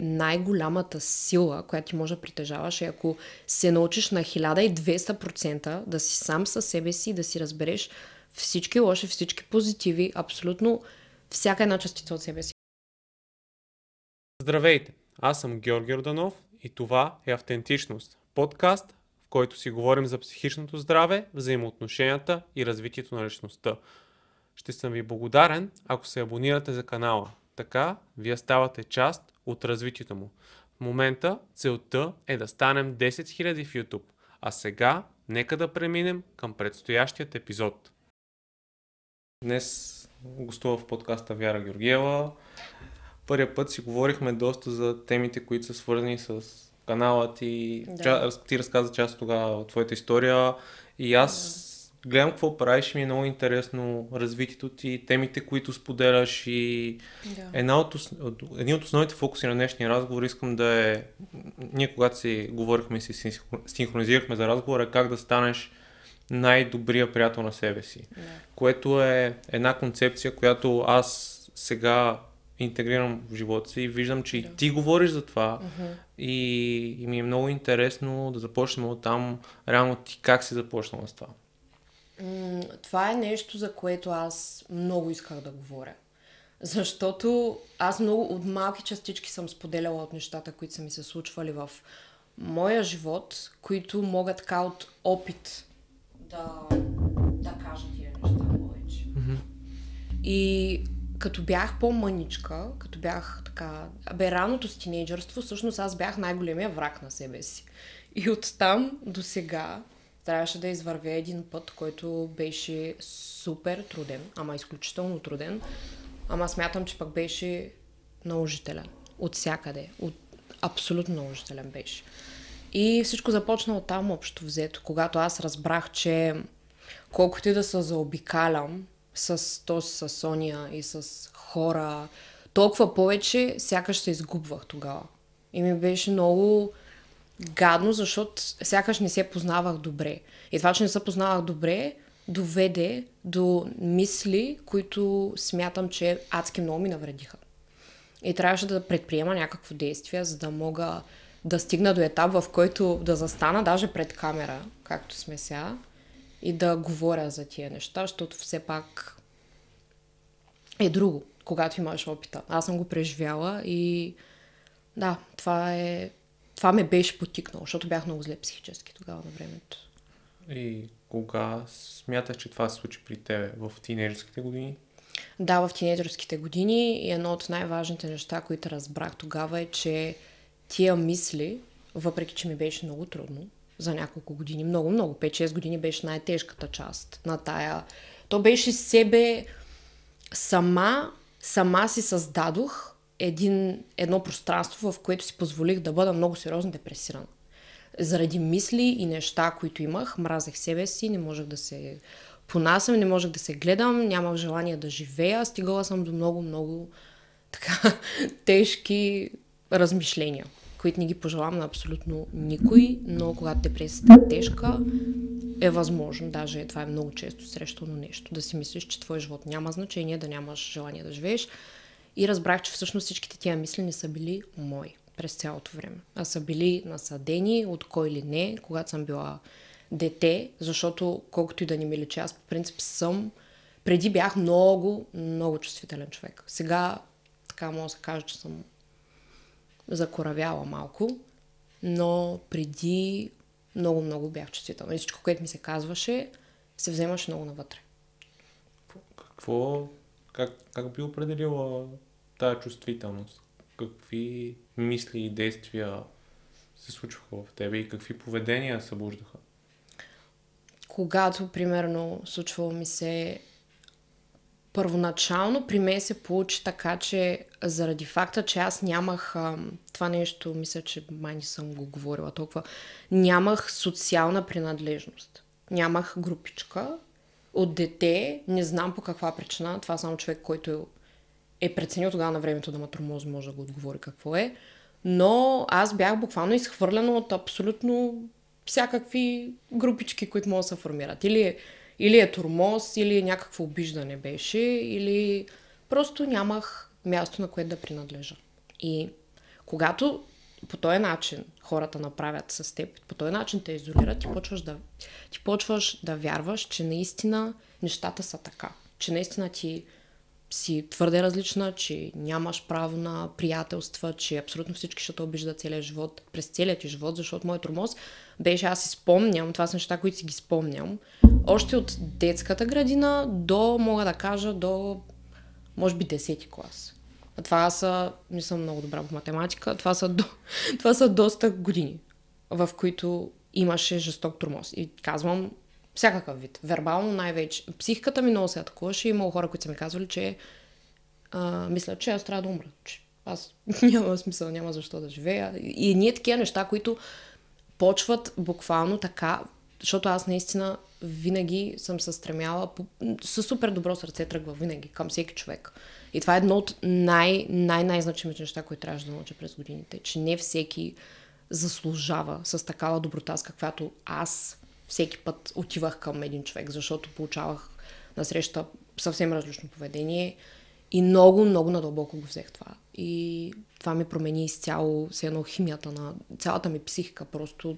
най-голямата сила, която ти може да притежаваш е ако се научиш на 1200% да си сам със себе си, да си разбереш всички лоши, всички позитиви, абсолютно всяка една частица от себе си. Здравейте! Аз съм Георги Орданов и това е Автентичност. Подкаст, в който си говорим за психичното здраве, взаимоотношенията и развитието на личността. Ще съм ви благодарен, ако се абонирате за канала. Така, вие ставате част от развитието му. В момента целта е да станем 10 000 в YouTube. А сега, нека да преминем към предстоящият епизод. Днес гостува в подкаста Вяра Георгиева. Първия път си говорихме доста за темите, които са свързани с канала ти. Да. Ти разказа част тогава от твоята история и аз гледам какво правиш ми е много интересно развитието ти, темите, които споделяш и да. една от, един от основните фокуси на днешния разговор искам да е, ние когато си говорихме и си синхронизирахме за разговора, е как да станеш най-добрия приятел на себе си. Да. Което е една концепция, която аз сега интегрирам в живота си и виждам, че да. и ти говориш за това uh-huh. и, и ми е много интересно да започнем от там, реално ти как си започнала с това това е нещо, за което аз много исках да говоря. Защото аз много от малки частички съм споделяла от нещата, които са ми се случвали в моя живот, които могат така от опит да, да кажа тия неща повече. Mm-hmm. И като бях по-мъничка, като бях така... Бе, раното с тинейджърство, всъщност аз бях най-големия враг на себе си. И оттам до сега трябваше да извървя един път, който беше супер труден, ама изключително труден. Ама смятам, че пък беше наложителен. От всякъде. От... Абсолютно наложителен беше. И всичко започна от там общо взето, когато аз разбрах, че колкото и да се заобикалям с то, с Соня и с хора, толкова повече сякаш се изгубвах тогава. И ми беше много гадно, защото сякаш не се познавах добре. И това, че не се познавах добре, доведе до мисли, които смятам, че адски много ми навредиха. И трябваше да предприема някакво действие, за да мога да стигна до етап, в който да застана даже пред камера, както сме сега, и да говоря за тия неща, защото все пак е друго, когато имаш опита. Аз съм го преживяла и да, това е това ме беше потикнало, защото бях много зле психически тогава на времето. И кога смяташ, че това се случи при тебе? В тинейджерските години? Да, в тинейджерските години и едно от най-важните неща, които разбрах тогава е, че тия мисли, въпреки че ми беше много трудно за няколко години, много, много, 5-6 години беше най-тежката част на тая. То беше себе сама, сама си създадох един, едно пространство, в което си позволих да бъда много сериозно депресирана. Заради мисли и неща, които имах, мразех себе си, не можех да се понасям, не можех да се гледам, нямах желание да живея, стигала съм до много-много така тежки размишления, които не ги пожелавам на абсолютно никой, но когато депресията е тежка, е възможно, даже това е много често срещано нещо, да си мислиш, че твой живот няма значение, да нямаш желание да живееш, и разбрах, че всъщност всичките тия мисли не са били мои през цялото време. А са били насадени от кой или не, когато съм била дете, защото колкото и да ни ми личи, аз по принцип съм... Преди бях много, много чувствителен човек. Сега така мога да се кажа, че съм закоравяла малко, но преди много, много бях чувствителна. И всичко, което ми се казваше, се вземаше много навътре. Какво, как, как би определила тази чувствителност? Какви мисли и действия се случваха в тебе и какви поведения събуждаха? Когато, примерно, случвало ми се първоначално при мен се получи така, че заради факта, че аз нямах това нещо, мисля, че май не съм го говорила толкова, нямах социална принадлежност. Нямах групичка от дете, не знам по каква причина, това само човек, който е преценил тогава на времето да ма тормоз, може да го отговори какво е. Но аз бях буквално изхвърлена от абсолютно всякакви групички, които могат да се формират. Или е, или е тормоз, или някакво обиждане беше, или просто нямах място, на което да принадлежа. И Когато по този начин хората направят с теб, по този начин те изолират, ти почваш да, ти почваш да вярваш, че наистина нещата са така. Че наистина ти си твърде различна, че нямаш право на приятелства, че абсолютно всички ще те обиждат целия живот, през целият ти живот, защото моят тормоз беше, аз си спомням, това са неща, които си ги спомням, още от детската градина до, мога да кажа, до може би 10 клас. А това са, не съм много добра в математика, това са, до, това са доста години, в които имаше жесток тормоз. И казвам всякакъв вид. Вербално най-вече. Психиката ми много се атакуваше. Има хора, които са ми казвали, че а, мисля, че аз трябва да умра. Че аз няма смисъл, няма защо да живея. И ние такива неща, които почват буквално така, защото аз наистина винаги съм се стремяла, със супер добро сърце тръгва винаги към всеки човек. И това е едно от най- най-най-значимите неща, които трябваше да науча през годините. Че не всеки заслужава с такава доброта, с каквато аз всеки път отивах към един човек, защото получавах на среща съвсем различно поведение и много, много надълбоко го взех това. И това ми промени изцяло се едно химията на цялата ми психика. Просто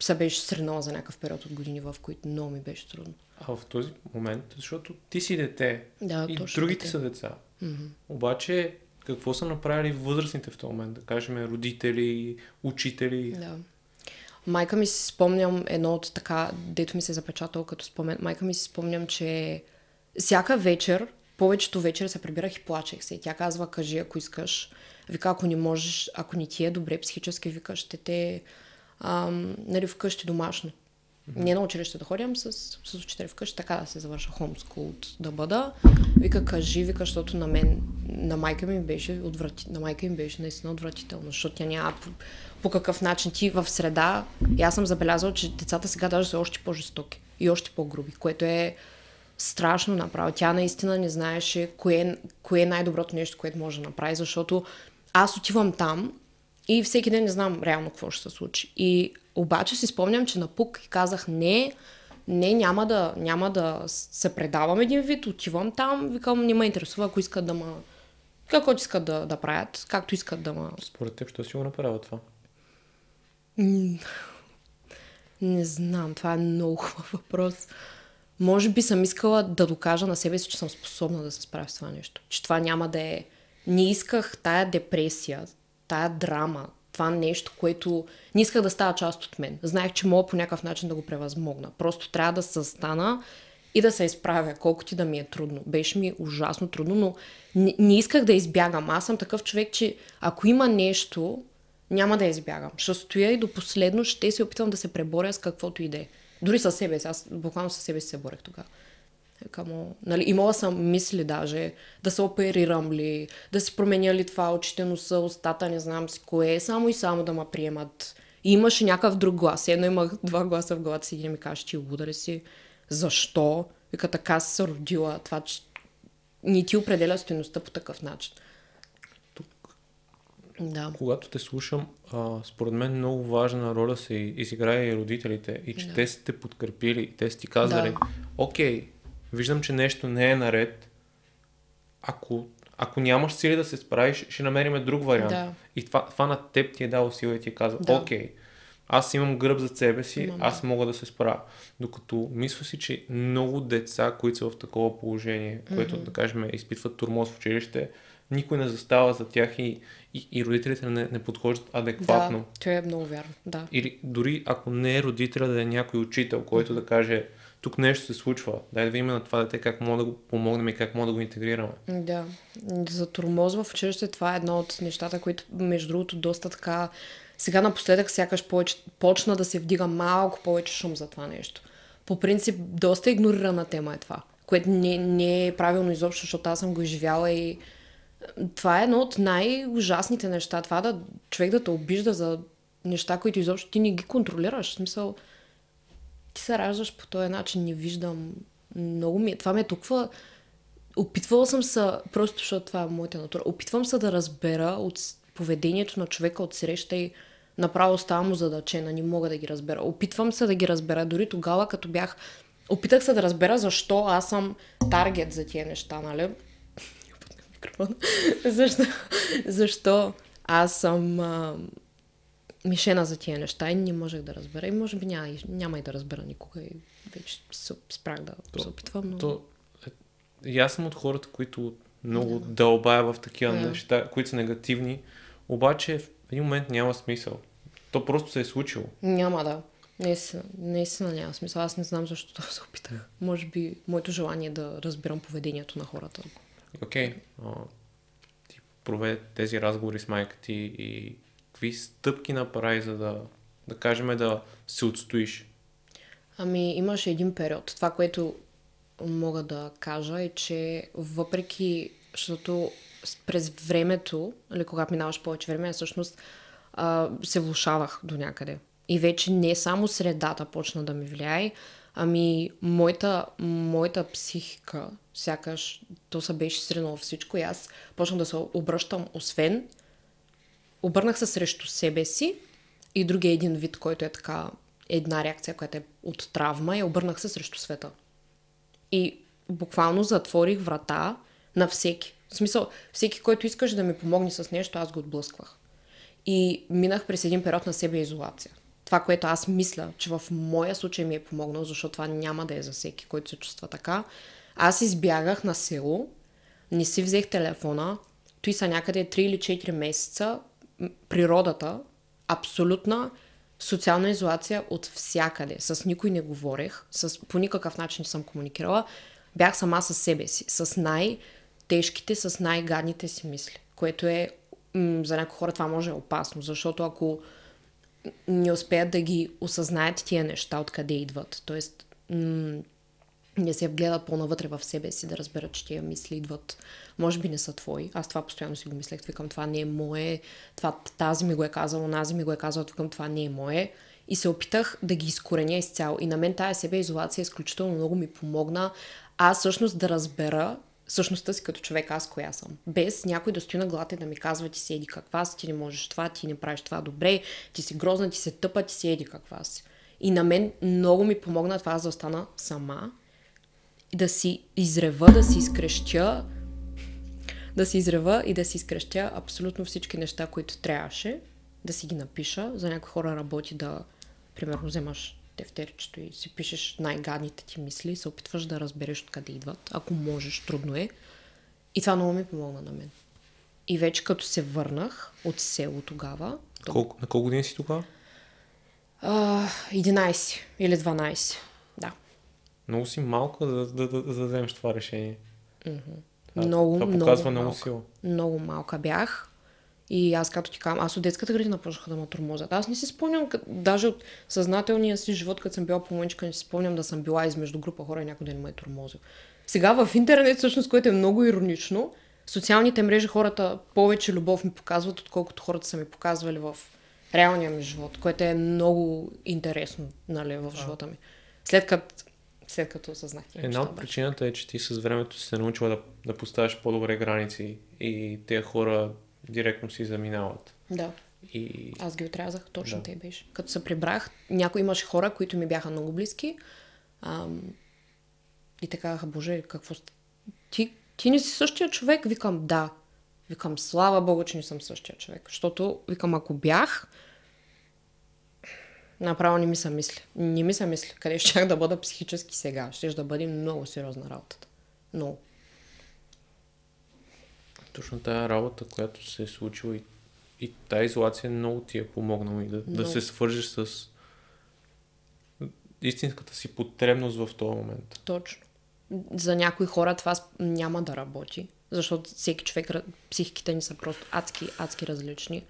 се беше сренала за някакъв период от години, в които много ми беше трудно. А в този момент, защото ти си дете да, и другите дете. са деца. Mm-hmm. Обаче, какво са направили възрастните в този момент? Да кажем, родители, учители? Да. Майка ми си спомням едно от така, дето ми се е запечатало като спомен. Майка ми си спомням, че всяка вечер, повечето вечер се прибирах и плачех се. И тя казва, кажи ако искаш. Вика, ако не можеш, ако не ти е добре психически, вика, ще те ам, нали, вкъщи домашно. Mm-hmm. Не на училище да ходям с, с учители вкъщи, така да се завърша хомскул да бъда. Вика, кажи, вика, защото на мен, на майка ми беше отврати, на майка ми беше наистина отвратително, защото тя няма по, по какъв начин ти в среда. И аз съм забелязала, че децата сега даже са още по-жестоки и още по-груби, което е страшно направо. Тя наистина не знаеше кое, кое е най-доброто нещо, което може да направи, защото аз отивам там и всеки ден не знам реално какво ще се случи. И обаче си спомням, че напук и казах не, не, няма да, няма да се предавам един вид, отивам там, викам, не ме интересува, ако искат да ма... Каквото искат да, да правят, както искат да ма... Според теб, що си го направя това? Не знам, това е много хубав въпрос. Може би съм искала да докажа на себе си, че съм способна да се справя с това нещо. Че това няма да е... Не исках тая депресия, тая драма, това нещо, което не исках да става част от мен. Знаех, че мога по някакъв начин да го превъзмогна. Просто трябва да се стана и да се изправя, колкото и да ми е трудно. Беше ми ужасно трудно, но не, не исках да избягам. Аз съм такъв човек, че ако има нещо, няма да избягам. Ще стоя и до последно ще се опитвам да се преборя с каквото и да е. Дори със себе си. Аз буквално със себе си се борех тогава. Камо, нали, имала съм мисли даже да се оперирам ли, да си променя ли това очите, носа, устата, не знам си кое, само и само да ме приемат. И имаше някакъв друг глас. Едно имах два гласа в главата си и ми каже, ти удари си. Защо? Вика, така си се родила. Това, че ни ти определя стоеността по такъв начин. Тук, да. когато те слушам, а, според мен много важна роля се изиграе и родителите. И че да. те сте подкрепили, те сте казали, да. окей, виждам, че нещо не е наред, ако, ако нямаш сили да се справиш, ще намерим друг вариант. Да. И това, това на теб ти е дало сила и ти е казал, да. окей, аз имам гръб за себе си, Имам, аз мога да се справя. Докато мисля си, че много деца, които са в такова положение, mm-hmm. което, да кажем, изпитват турмоз в училище, никой не застава за тях и, и, и родителите не, не подхождат адекватно. Да, това е много вярно, да. Или дори ако не е родителя, да е някой учител, който да каже, тук нещо се случва. Дай да видим на това дете как мога да го помогнем и как мога да го интегрираме. Да. За тормоз в училище това е едно от нещата, които между другото доста така сега напоследък сякаш повече, почна да се вдига малко повече шум за това нещо. По принцип, доста игнорирана тема е това, което не, не е правилно изобщо, защото аз съм го изживяла и това е едно от най-ужасните неща. Това да човек да те обижда за неща, които изобщо ти не ги контролираш. В смисъл, ти се раждаш по този начин, не виждам. Много ми е. Това ме е толкова... Опитвала съм се, просто защото това е моята натура, опитвам се да разбера от поведението на човека от среща и направо ставам задачена, не мога да ги разбера. Опитвам се да ги разбера. Дори тогава, като бях... Опитах се да разбера защо аз съм таргет за тия неща, нали? защо, защо Аз съм а, мишена за тия неща и не можех да разбера. И може би няма, няма и да разбера никога. И вече се спрях да То- се опитвам. Но... То, е, и аз съм от хората, които много дълбая в такива Да. неща, които са негативни, обаче в един момент няма смисъл. То просто се е случило. Няма да. Наистина, наистина няма смисъл. Аз не знам защо се опитах. Може би моето желание е да разбирам поведението на хората. Окей, а, ти проведе тези разговори с майка ти и какви стъпки направи, за да, да кажем да се отстоиш? Ами, имаше един период. Това, което мога да кажа е, че въпреки, защото през времето, или когато минаваш повече време, всъщност а, се влушавах до някъде. И вече не само средата почна да ми влияе, ами моята, моята психика, сякаш то се беше сринало всичко и аз почнах да се обръщам, освен обърнах се срещу себе си и другия един вид, който е така една реакция, която е от травма, и обърнах се срещу света. И буквално затворих врата на всеки. В смисъл, всеки, който искаше да ми помогне с нещо, аз го отблъсквах. И минах през един период на себе изолация. Това, което аз мисля, че в моя случай ми е помогнало, защото това няма да е за всеки, който се чувства така. Аз избягах на село, не си взех телефона, той са някъде 3 или 4 месеца, природата, абсолютна социална изолация от всякъде. С никой не говорех, с, по никакъв начин не съм комуникирала. Бях сама със себе си, с най-тежките, с най-гадните си мисли, което е м- за някои хора това може е опасно, защото ако не успеят да ги осъзнаят тия неща, откъде идват. Тоест, м- не се вгледат по-навътре в себе си, да разберат, че тия мисли идват, може би не са твои. Аз това постоянно си го мислех, викам, това не е мое, това, тази ми го е казала, онази ми го е казала, викам, това не е мое. И се опитах да ги изкореня изцяло. И на мен тая себе изолация изключително много ми помогна. Аз всъщност да разбера същността си като човек, аз коя съм. Без някой да стои на главата и да ми казва, ти си еди каква си, ти не можеш това, ти не правиш това добре, ти си грозна, ти се тъпа, ти си еди каква си. И на мен много ми помогна това аз да остана сама да си изрева, да си изкрещя, да си изрева и да си изкрещя абсолютно всички неща, които трябваше, да си ги напиша. За някои хора работи да, примерно, вземаш тефтерчето и си пишеш най-гадните ти мисли, се опитваш да разбереш откъде идват, ако можеш, трудно е. И това много ми помогна на мен. И вече като се върнах от село тогава, то, Колко, на колко години си тогава? а, 11 или 12, да. Много си малка да, да, да, да вземеш това решение. Това- много, това много показва много малка. сила. Много малка бях. И аз, като ти казвам, аз от детската градина почнаха да ме тормозят. Аз не си спомням, даже от съзнателния си живот, като съм била по-мъничка, не си спомням да съм била измежду група хора и някой да не ме е тормозил. Сега в интернет, всъщност, което е много иронично, социалните мрежи хората повече любов ми показват, отколкото хората са ми показвали в реалния ми живот, което е много интересно нали, в живота ми. След като, след като осъзнах Една от причината е, че ти с времето си се научила да, да поставяш по-добре граници и тези хора директно си заминават. Да. И Аз ги отрязах, точно Да. те беше. Като се прибрах, някои имаше хора, които ми бяха много близки. Ам, и те казаха, боже, какво ти, ти не си същия човек? Викам, да. Викам, слава богу, че не съм същия човек. Защото, викам, ако бях, направо не ми се мисли. Не ми се мисли. Къде ще да бъда психически сега? Ще да бъде много сериозна работата. Много. точно тая работа, която се е случила и, и тая изолация много ти е помогнала и да, да Много. се свържеш с истинската си потребност в този момент. Точно. За някои хора това няма да работи, защото всеки човек, психиките ни са просто адски, адски различни.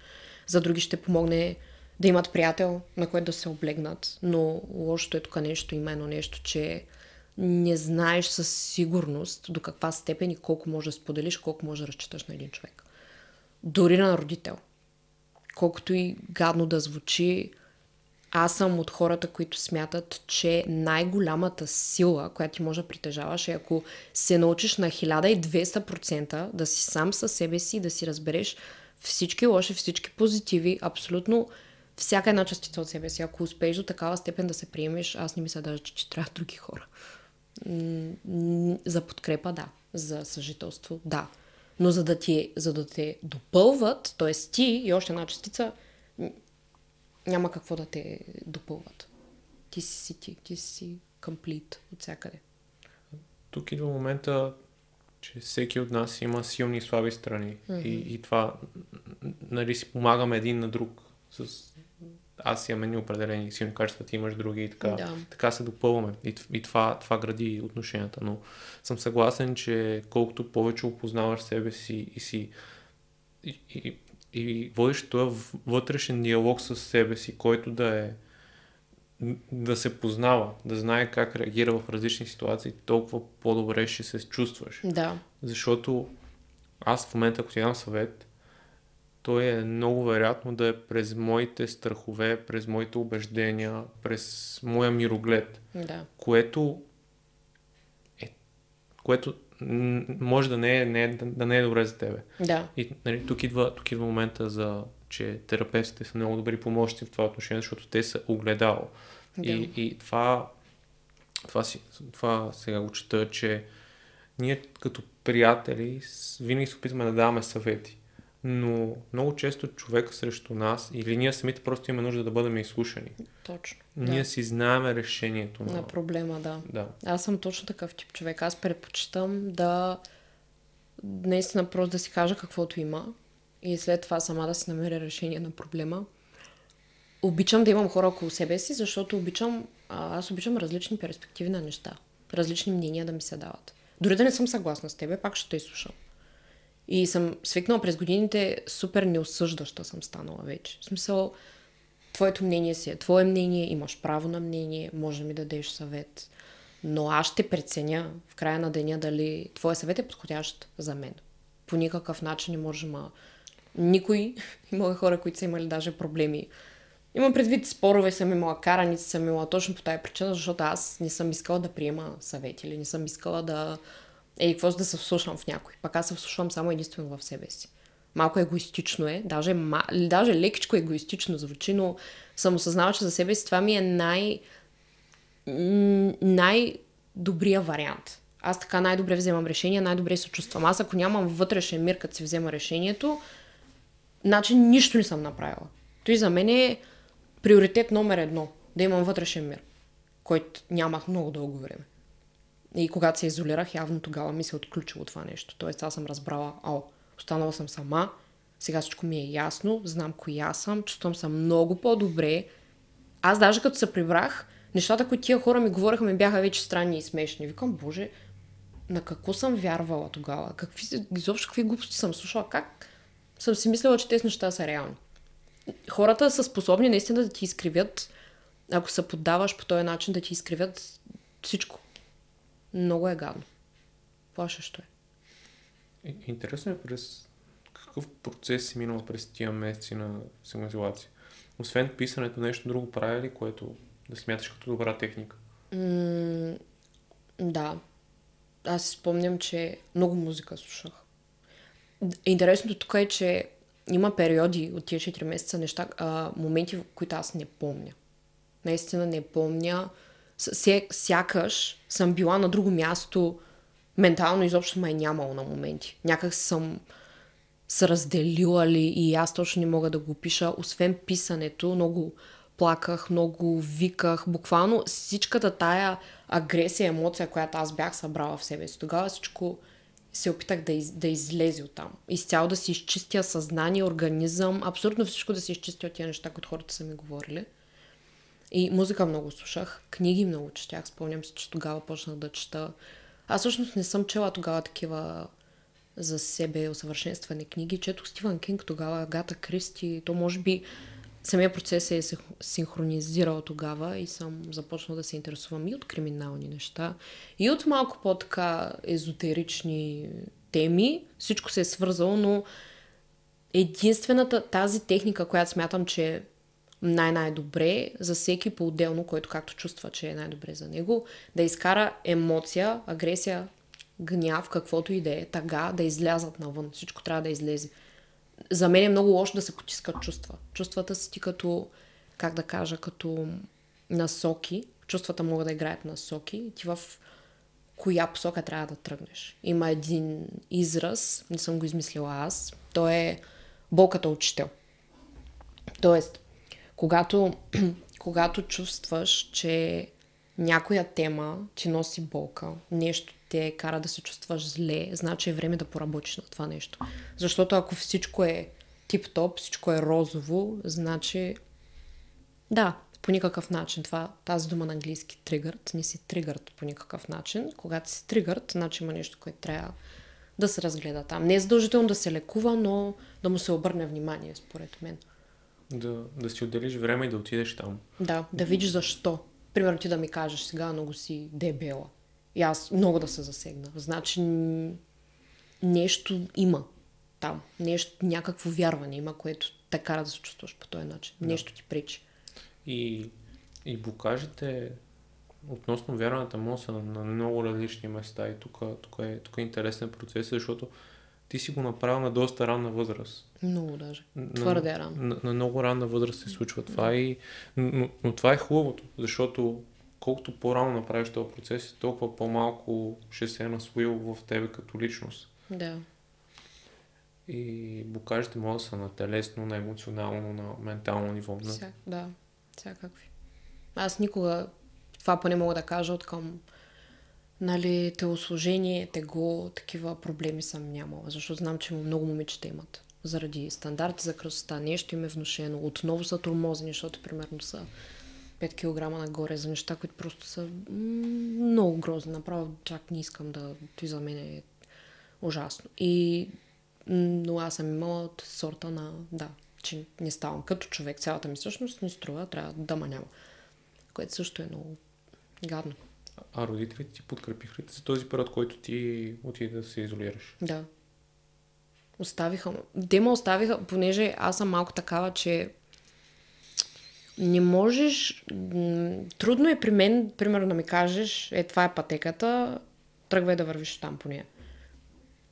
За други ще помогне да имат приятел, на който да се облегнат. Но лошото е тук нещо, има едно нещо, че не знаеш със сигурност до каква степен и колко може да споделиш, колко може да разчиташ на един човек. Дори на родител. Колкото и гадно да звучи, аз съм от хората, които смятат, че най-голямата сила, която ти може да притежаваш е ако се научиш на 1200% да си сам със себе си, да си разбереш всички лоши, всички позитиви, абсолютно всяка една частица от себе си. Ако успееш до такава степен да се приемеш, аз не мисля даже, че, че трябва други хора. За подкрепа, да. За съжителство, да. Но за да, ти, за да те допълват, т.е. ти и още една частица, няма какво да те допълват. Ти си си ти, ти си комплит от всякъде. Тук идва момента, че всеки от нас има силни и слаби страни. Mm-hmm. И, и това, нали, си помагаме един на друг. С... Аз имам едни определени силни качества, ти имаш други и така. Да. Така се допълваме. И, и това, това гради отношенията. Но съм съгласен, че колкото повече опознаваш себе си и си и, и, и водиш този вътрешен диалог с себе си, който да е да се познава, да знае как реагира в различни ситуации, толкова по-добре ще се чувстваш. Да. Защото аз в момента, ако ти дам съвет, той е много вероятно да е през моите страхове, през моите убеждения, през моя мироглед, да. което е, което може да не е, не е, да не е добре за тебе. Да. И нали, тук, идва, тук идва момента за че терапевтите са много добри помощи в това отношение, защото те са огледало. Да. И, и това, това, си, това сега го чета, че ние като приятели винаги се опитваме да даваме съвети. Но много често човек срещу нас или ние самите просто имаме нужда да бъдем изслушани. Точно. Ние да. си знаем решението на... на проблема, да. да. Аз съм точно такъв тип човек. Аз предпочитам да наистина просто да си кажа каквото има и след това сама да си намеря решение на проблема. Обичам да имам хора около себе си, защото обичам, аз обичам различни перспективи на неща. Различни мнения да ми се дават. Дори да не съм съгласна с тебе, пак ще те слушам. И съм свикнала през годините, супер неосъждаща съм станала вече. В смисъл, твоето мнение си е твое мнение, имаш право на мнение, може да дадеш съвет. Но аз ще преценя в края на деня дали твой съвет е подходящ за мен. По никакъв начин не може да никой, има хора, които са имали даже проблеми. Имам предвид спорове, съм имала караници, съм имала точно по тази причина, защото аз не съм искала да приема съвети или не съм искала да... Ей, какво да се вслушам в някой. Пак аз се вслушвам само единствено в себе си. Малко егоистично е, даже, даже лекичко егоистично звучи, но съм осъзнала, че за себе си това ми е най... най-добрия вариант. Аз така най-добре вземам решение, най-добре се чувствам. Аз ако нямам вътрешен мир, като си взема решението, значи нищо не съм направила. Той за мен е приоритет номер едно. Да имам вътрешен мир, който нямах много дълго време. И когато се изолирах, явно тогава ми се е отключило това нещо. Тоест аз съм разбрала, ао, останала съм сама, сега всичко ми е ясно, знам коя съм, чувствам се много по-добре. Аз даже като се прибрах, нещата, които тия хора ми говореха, ми бяха вече странни и смешни. Викам, боже, на какво съм вярвала тогава? Какви, изобщо какви глупости съм слушала? Как, съм си мислила, че тези неща са реални. Хората са способни наистина да ти изкривят, ако се поддаваш по този начин, да ти изкривят всичко. Много е гадно. Плашещо е. Интересно е през какъв процес си минал през тия месеци на самоизолация. Освен писането, нещо друго прави ли, което да смяташ като добра техника? М- да. Аз спомням, че много музика слушах. Интересното тук е, че има периоди от тия 4 месеца неща, а, моменти, в които аз не помня. Наистина не помня. Ся, сякаш съм била на друго място, ментално изобщо май нямало на моменти. Някак съм се разделила ли и аз точно не мога да го пиша. Освен писането, много плаках, много виках. Буквално всичката тая агресия, емоция, която аз бях събрала в себе си. Тогава всичко се опитах да, из, да излезе от там. Изцяло да си изчистя съзнание, организъм, абсолютно всичко да се изчистя от тези неща, които хората са ми говорили. И музика много слушах, книги много четях. Спомням се, че тогава почнах да чета. Аз всъщност не съм чела тогава такива за себе усъвършенстване книги. Четох Стивън Кинг тогава, Гата Кристи. То може би самия процес е синхронизирал тогава и съм започнала да се интересувам и от криминални неща, и от малко по-така езотерични теми. Всичко се е свързало, но единствената тази техника, която смятам, че е най-най-добре за всеки по-отделно, който както чувства, че е най-добре за него, да изкара емоция, агресия, гняв, каквото и да е, тага, да излязат навън. Всичко трябва да излезе за мен е много лошо да се потискат чувства. Чувствата си ти като, как да кажа, като насоки. Чувствата могат да играят насоки. Ти в коя посока трябва да тръгнеш. Има един израз, не съм го измислила аз, то е болката учител. Тоест, когато, когато чувстваш, че някоя тема ти носи болка, нещо те кара да се чувстваш зле, значи е време да поработиш на това нещо. Защото ако всичко е тип-топ, всичко е розово, значи да, по никакъв начин. Това, тази дума на английски тригърт, не си тригърт по никакъв начин. Когато си тригърт, значи има нещо, което трябва да се разгледа там. Не е задължително да се лекува, но да му се обърне внимание, според мен. Да, да си отделиш време и да отидеш там. Да, да видиш защо. Примерно ти да ми кажеш сега много си дебела. И аз много да се засегна. Значи нещо има там. Нещо, някакво вярване има, което те кара да се чувстваш по този начин. Да. Нещо ти пречи. И, и букажите относно вярваната му са на, на много различни места. И тук, тук, е, тук е интересен процес, защото ти си го направил на доста ранна възраст. Много даже. Твърде на, рано. На, на много ранна възраст се случва това. И, но, но това е хубавото, защото колкото по-рано направиш този процес, толкова по-малко ще се е насвоил в тебе като личност. Да. И букажите могат да са на телесно, на емоционално, на ментално ниво. Да, Вся, да, всякакви. Аз никога това поне мога да кажа от към нали, телосложение, тегло, такива проблеми съм нямала, защото знам, че много момичета имат. Заради стандарти за красота, нещо им е внушено, отново са тормозени, защото примерно са 5 кг нагоре за неща, които просто са много грозни. Направо чак не искам да... Той за мен е ужасно. И... Но аз съм имала от сорта на... Да, че не ставам като човек. Цялата ми същност не струва, трябва да ма няма. Което също е много гадно. А родителите ти подкрепиха ли за този период, който ти отиде да се изолираш? Да. Оставиха. Ме оставиха, понеже аз съм малко такава, че не можеш... Трудно е при мен, примерно да ми кажеш, е това е пътеката, тръгвай да вървиш там по нея.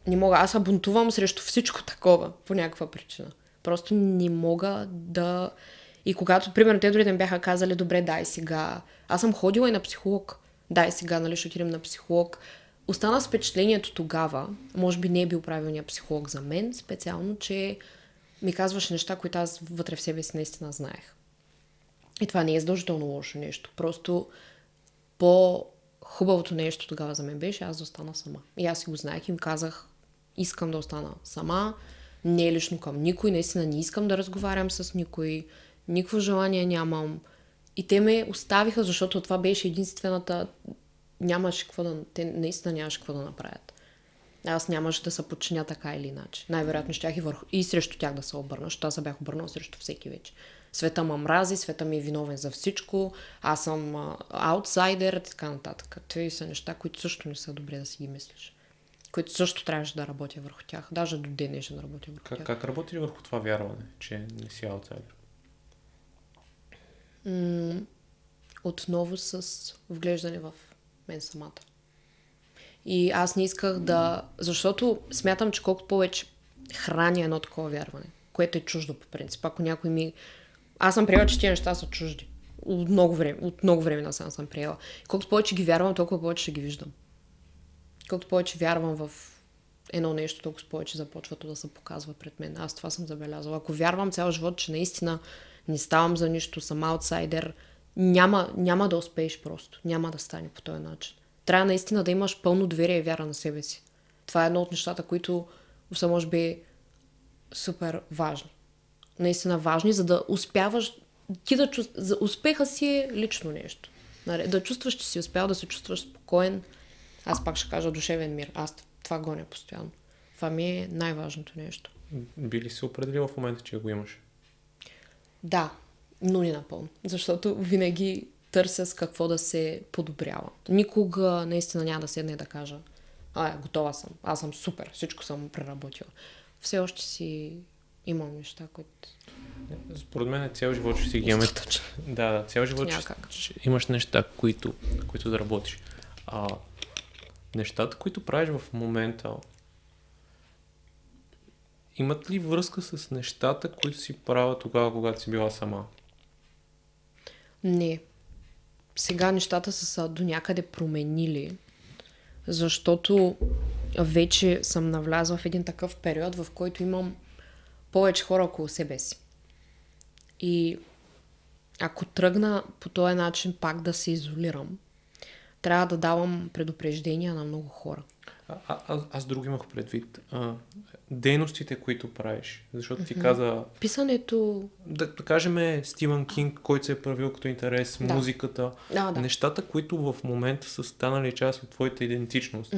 Не мога. Аз бунтувам срещу всичко такова, по някаква причина. Просто не мога да... И когато, примерно, те дори да ми бяха казали, добре, дай сега. Аз съм ходила и на психолог. Дай сега, нали, ще отидем на психолог. Остана с впечатлението тогава, може би не е бил правилният психолог за мен, специално, че ми казваше неща, които аз вътре в себе си наистина знаех. И това не е задължително лошо нещо. Просто по-хубавото нещо тогава за мен беше аз да остана сама. И аз си го знаех и им казах, искам да остана сама, не е лично към никой, наистина не искам да разговарям с никой, никакво желание нямам. И те ме оставиха, защото това беше единствената... Нямаше какво да... Те наистина нямаше какво да направят. Аз нямаше да се подчиня така или иначе. Най-вероятно щях и, върху... и срещу тях да се обърна, защото аз се бях обърнал срещу всеки вече света ма мрази, света ми е виновен за всичко, аз съм аутсайдер и така нататък. Това са неща, които също не са добре да си ги мислиш. Които също трябваше да работя върху тях. Даже до ден днешен да работя върху как, тях. Как работиш върху това вярване, че не си аутсайдер? М- отново с вглеждане в мен самата. И аз не исках да... Защото смятам, че колкото повече храня едно такова вярване, което е чуждо по принцип. Ако някой ми аз съм приела, че тези неща са чужди. От много време, от много време насам съм приела. Колкото повече ги вярвам, толкова повече ще ги виждам. Колкото повече вярвам в едно нещо, толкова повече започва да се показва пред мен. Аз това съм забелязала. Ако вярвам цял живот, че наистина не ставам за нищо, съм аутсайдер, няма, няма да успееш просто. Няма да стане по този начин. Трябва наистина да имаш пълно доверие и вяра на себе си. Това е едно от нещата, които са, може би, супер важни наистина важни, за да успяваш ти да чувстваш, за успеха си е лично нещо. Нали? Да чувстваш, че си успял, да се чувстваш спокоен. Аз пак ще кажа душевен мир. Аз това гоня постоянно. Това ми е най-важното нещо. Би ли се определила в момента, че го имаш? Да, но не напълно. Защото винаги търся с какво да се подобрява. Никога наистина няма да седна и да кажа а, готова съм, аз съм супер, всичко съм преработила. Все още си имам неща, които... Според мен цял живот ще си ги имаме. Да, да, цял живот ще, имаш неща, които, които да работиш. А нещата, които правиш в момента, имат ли връзка с нещата, които си правила тогава, когато си била сама? Не. Сега нещата са се до някъде променили, Защото вече съм навлязла в един такъв период, в който имам повече хора около себе си. И ако тръгна по този начин пак да се изолирам, трябва да давам предупреждения на много хора. А, а, аз друго имах предвид. А, дейностите, които правиш. Защото ти каза... Писането... Да, да кажем Стивън Кинг, който се е правил като интерес, Да. музиката. Да, да. Нещата, които в момента са станали част от твоята идентичност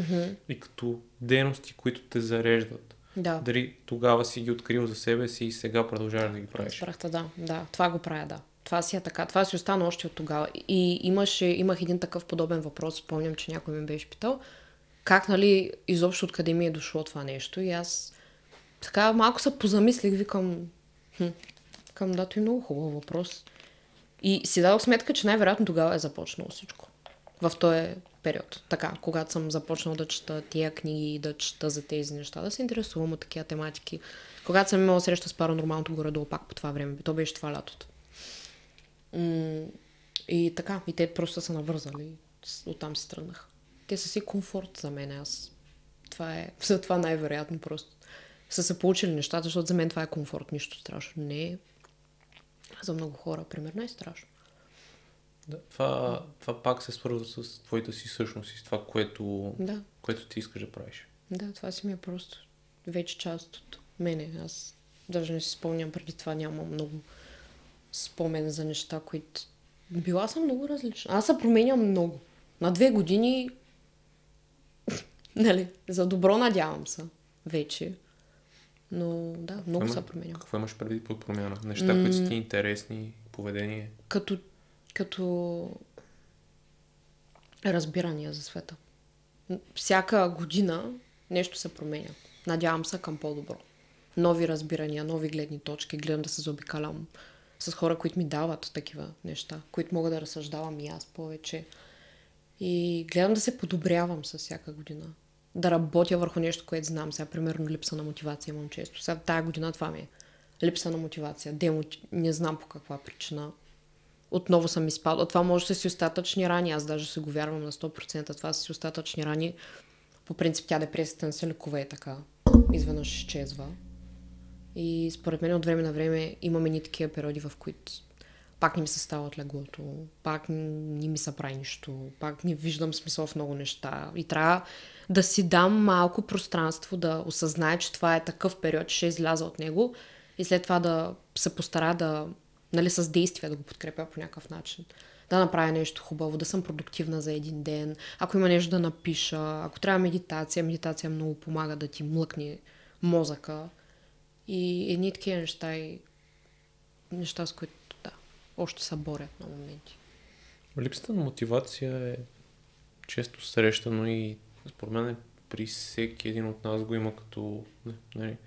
и като дейности, които те зареждат. Да. Дали тогава си ги открил за себе си и сега продължаваш да ги правиш. Разбрахте, да, да. Това го правя, да. Това си е така. Това си остана още от тогава. И имаше, имах един такъв подобен въпрос. Спомням, че някой ме беше питал. Как, нали, изобщо откъде ми е дошло това нещо. И аз така малко се позамислих, викам, хм, към да, той е много хубав въпрос. И си дадох сметка, че най-вероятно тогава е започнало всичко. В този период. Така, когато съм започнал да чета тия книги, да чета за тези неща, да се интересувам от такива тематики. Когато съм имала среща с паранормалното горе-долу пак по това време. То беше това лятото. И така, и те просто са навързали. Оттам си тръгнах. Те са си комфорт за мен. Аз това е, за това най-вероятно просто са се получили нещата, защото за мен това е комфорт, нищо страшно. Не е за много хора, примерно, е страшно. Да, това, това пак се свързва с твоята си същност и с това, което, Да, което ти искаш да правиш. да, това си ми е просто вече част от мене. Аз даже не си спомням преди това, нямам много спомен за неща, които... Била съм много различна. Аз се променям много. На две години, нали, за добро надявам се, вече. Но да, много Какво се променям. Какво имаш предвид под промяна? Неща, които са ти интересни, поведение. Като, като разбирания за света. Всяка година нещо се променя. Надявам се към по-добро. Нови разбирания, нови гледни точки. Гледам да се заобикалям с хора, които ми дават такива неща, които мога да разсъждавам и аз повече. И гледам да се подобрявам с всяка година. Да работя върху нещо, което знам. Сега, примерно, липса на мотивация имам често. Сега, тая година това ми е. Липса на мотивация. Демоти... Не знам по каква причина. Отново съм изпадала. Това може да си остатъчни рани. Аз даже се го вярвам на 100%. Това са си остатъчни рани. По принцип тя депресията не се лекува и така. Изведнъж изчезва. И според мен от време на време имаме ни такива периоди, в които пак не ми се става от леглото, пак не ми се прави нищо, пак не виждам смисъл в много неща. И трябва да си дам малко пространство да осъзнае, че това е такъв период, че ще изляза от него и след това да се постара да, нали, с действия да го подкрепя по някакъв начин. Да направя нещо хубаво, да съм продуктивна за един ден, ако има нещо да напиша, ако трябва медитация, медитация много помага да ти млъкне мозъка. И едни такива неща и неща, с които още се борят на моменти. Липсата на мотивация е често срещано и според мен при всеки един от нас го има като... Не, нали,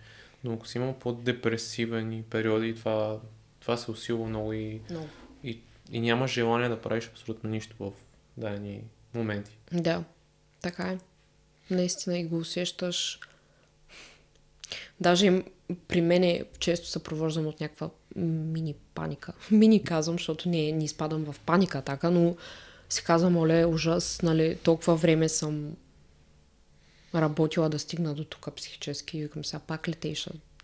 но ако си имал по-депресивни периоди, това, това се усилва много и, Много. и, и няма желание да правиш абсолютно нищо в дадени моменти. Да, така е. Наистина и го усещаш. Даже при мене често съпровождам от някаква мини паника. Мини казвам, защото не, не изпадам в паника така, но си казвам, оле, ужас, нали, толкова време съм работила да стигна до тук психически и викам сега, пак ли те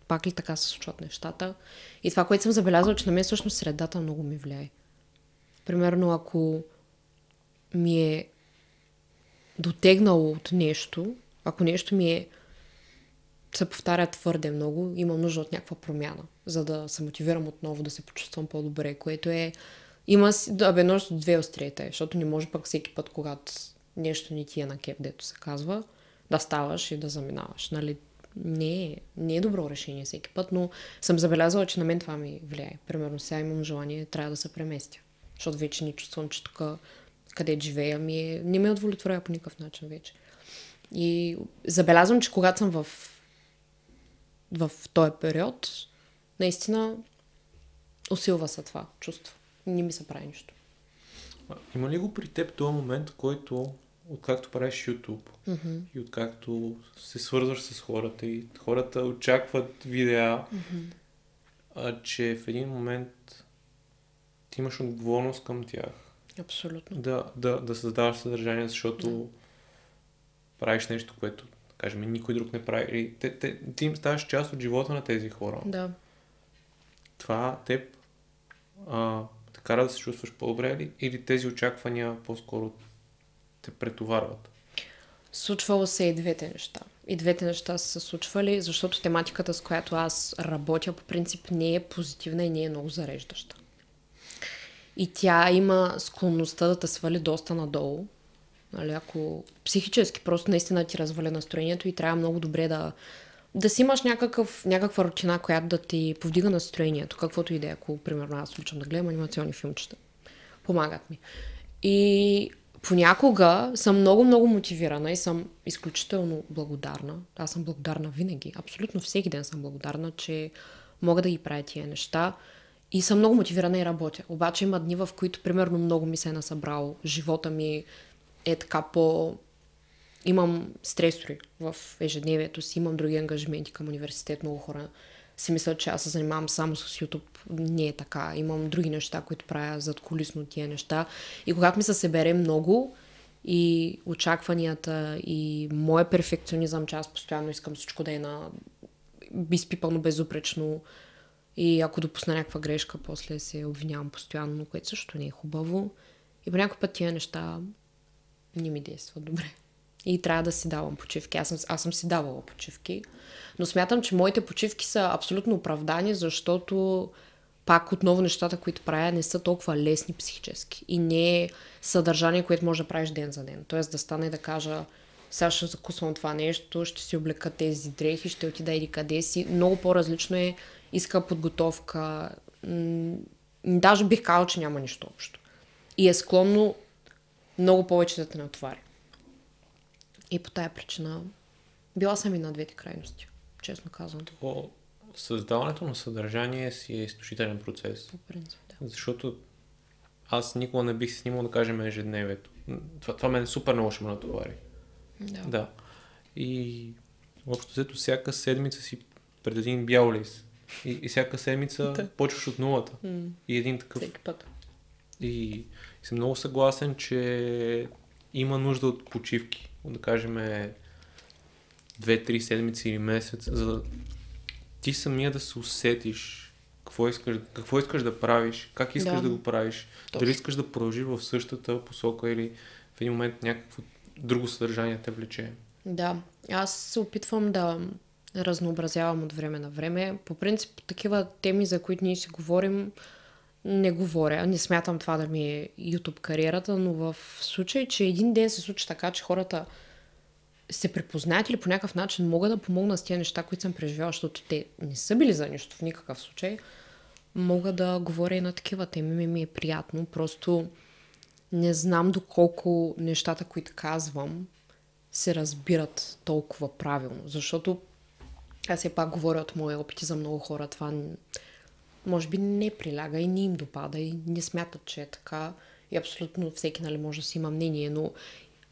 пак ли така се случват нещата. И това, което съм забелязала, че на мен всъщност средата много ми влияе. Примерно, ако ми е дотегнало от нещо, ако нещо ми е се повтаря твърде много, имам нужда от някаква промяна, за да се мотивирам отново да се почувствам по-добре, което е... Има да, бе, от две остриета, защото не може пък всеки път, когато нещо не ти е на кеп, дето се казва, да ставаш и да заминаваш. Нали? Не, е, не е добро решение всеки път, но съм забелязала, че на мен това ми влияе. Примерно сега имам желание, трябва да се преместя. Защото вече не чувствам, че тук, къде живея, ми е, не ме удовлетворява по никакъв начин вече. И забелязвам, че когато съм в, в този период, наистина усилва се това чувство. Не ми се прави нищо. Има ли го при теб този момент, който откакто правиш YouTube Mm-hmm. и откакто се свързваш с хората и хората очакват видеа, Mm-hmm. а, че в един момент ти имаш отговорност към тях Абсолютно. да, да, да създаваш съдържание, защото правиш нещо, което, да кажем, никой друг не прави. Или те, те, ти им ставаш част от живота на тези хора. Да. Това теб а, те кара да се чувстваш по-добре ли? Или тези очаквания по-скоро те претоварват? Случвало се и двете неща. И двете неща са се случвали, защото тематиката, с която аз работя, по принцип не е позитивна и не е много зареждаща. И тя има склонността да те свали доста надолу. Нали, ако психически просто наистина ти разваля настроението и трябва много добре да, да си имаш някакъв, някаква рутина, която да ти повдига настроението, каквото и да е, ако, примерно, аз обичам да гледам анимационни филмчета. Помагат ми. И понякога съм много, много мотивирана и съм изключително благодарна. Аз съм благодарна винаги. Абсолютно всеки ден съм благодарна, че мога да ги правя тия неща. И съм много мотивирана и работя. Обаче има дни, в които, примерно, много ми се е насъбрал. Живота ми е така по... Имам стресори в ежедневието си, имам други ангажименти към университет. Много хора си мислят, че аз се занимавам само с YouTube. Не е така. Имам други неща, които правя зад колисно тия неща. И когато ми се събере много и очакванията и моят перфекционизъм, че аз постоянно искам всичко да е на изпипано безупречно и ако допусна някаква грешка, после се обвинявам постоянно, което също не е хубаво. И по някой път тия неща не ми действат добре. И трябва да си давам почивки. Аз съм, аз съм си давала почивки. Но смятам, че моите почивки са абсолютно оправдани, защото пак отново нещата, които правя, не са толкова лесни психически. И не е съдържание, което може да правиш ден за ден. Тоест да стане да кажа, сега ще закусвам това нещо, ще си облека тези дрехи, ще отида или къде си. Много по-различно е, иска подготовка. Даже бих казал, че няма нищо общо. И е склонно много повече да те натовари. И по тая причина била съм и на двете крайности, честно казвам. То, създаването на съдържание си е изключителен процес. По принцип, да. Защото аз никога не бих се снимал да кажем ежедневието. Това, това мен супер много ще ме натовари. Да. Да. И общо взето всяка седмица си пред един бял лист. И, и всяка седмица Да. почваш от нулата. М, И един такъв. Всеки път. И, и съм много съгласен, че има нужда от почивки. Да кажем 2-3 седмици или месец, за да ти самия да се усетиш какво искаш, какво искаш да правиш, как искаш да, Да. го правиш, Точно. дали искаш да продължиш в същата посока или в един момент някакво друго съдържание те влече. Да, аз се опитвам да разнообразявам от време на време. По принцип, такива теми, за които ние си говорим, не говоря. Не смятам това да ми е YouTube кариерата, но в случай, че един ден се случи така, че хората се препознаят или по някакъв начин могат да помогнат с тези неща, които съм преживяла, защото те не са били за нищо в никакъв случай, мога да говоря и на такива теми. Ми, ми е приятно. Просто не знам доколко нещата, които казвам, се разбират толкова правилно. Защото аз все пак говоря от моя опити за много хора. Това може би не приляга и не им допада и не смятат, че е така. И абсолютно всеки нали, може да си има мнение, но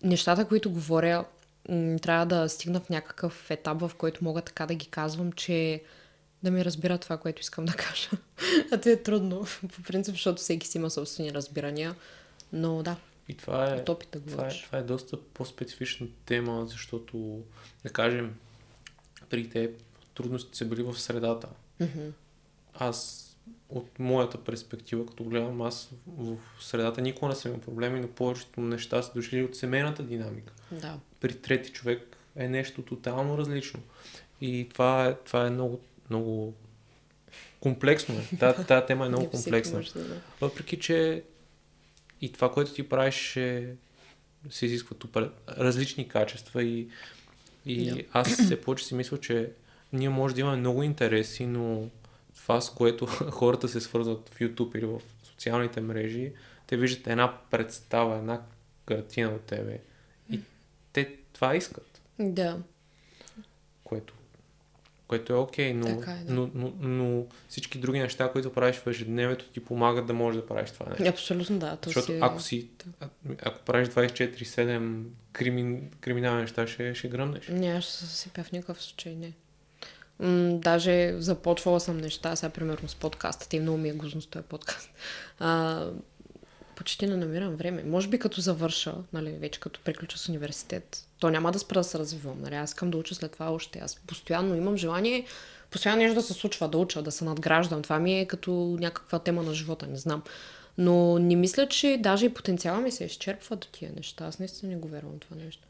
нещата, които говоря, м, трябва да стигна в някакъв етап, в който мога така да ги казвам, че да ми разбира това, което искам да кажа. а това е трудно, по принцип, защото всеки си има собствени разбирания. Но да, И това е, от опит да това е, това е доста по-специфична тема, защото, да кажем, при те трудности са били в средата. Мгм. Аз от моята перспектива, като гледам, аз в средата никога не съм имал проблеми, но повечето неща са дошли от семейната динамика. Да. При трети човек е нещо тотално различно. И това е, това е много, много комплексно. е. Та, тая тема е много комплексна. да. Въпреки, че и това, което ти правиш, е, се изисква тупер, различни качества и, и Да. аз все повече си мисля, че ние може да имаме много интереси, но това, с което хората се свързват в YouTube или в социалните мрежи, те виждат една представа, една картина от тебе и те това искат, Да. което, което е окей, но, Така е, да. но, но, но всички други неща, които правиш в ежедневието, ти помагат да можеш да правиш това нещо. Абсолютно да. То Защото си... е- ако си, а- ако правиш 24-7 кримин, криминални неща, ще, ще гръмнеш. Не, ще се съсипя в никакъв случай, не. М, даже започвала съм неща, сега примерно с подкаста, те много ми е гузно с този подкаст. А, почти не намирам време. Може би като завърша, нали, вече като приключа с университет, то няма да спра да се развивам. Нали? Аз искам да уча след това още. Аз постоянно имам желание, постоянно нещо да се случва, да уча, да се надграждам. Това ми е като някаква тема на живота, не знам. Но не мисля, че даже и потенциала ми се изчерпва до тия неща. Аз наистина не го вярвам това нещо.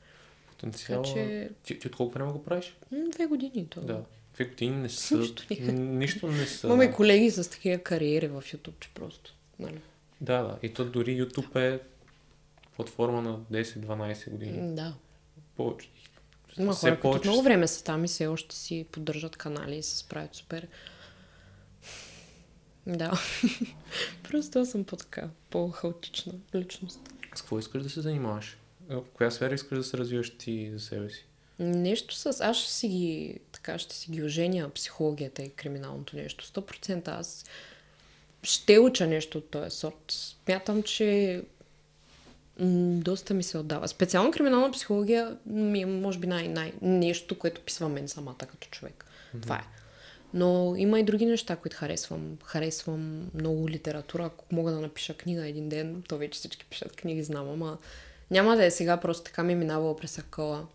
Потенциала... Така че- Ти, ти от колко време го правиш? Две години то. Да. Две години не са... Нищо. Нищо не са. Имаме колеги с такива кариери в YouTube, че просто. Нали? Да, да. И то дори YouTube е платформа на 10-12 години. Да. Повече. Има Все хора, които повече много време са там и все още си поддържат канали и се справят супер. Да. Просто аз съм по-така, по-хаотична личност. С какво искаш да се занимаваш? В коя сфера искаш да се развиваш ти за себе си? Нещо с... Аз ще си ги... Така ще си ги оженя психологията и криминалното нещо. 100% аз ще уча нещо от този сорт. Смятам, че м, доста ми се отдава. Специално криминална психология ми е, може би, най- най- нещо, което писва мен самата като човек. Това е. Но има и други неща, които харесвам. Харесвам много литература. Ако мога да напиша книга един ден, то вече всички пишат книги, знам, ама няма да е сега, просто така ми е минавало през акъла.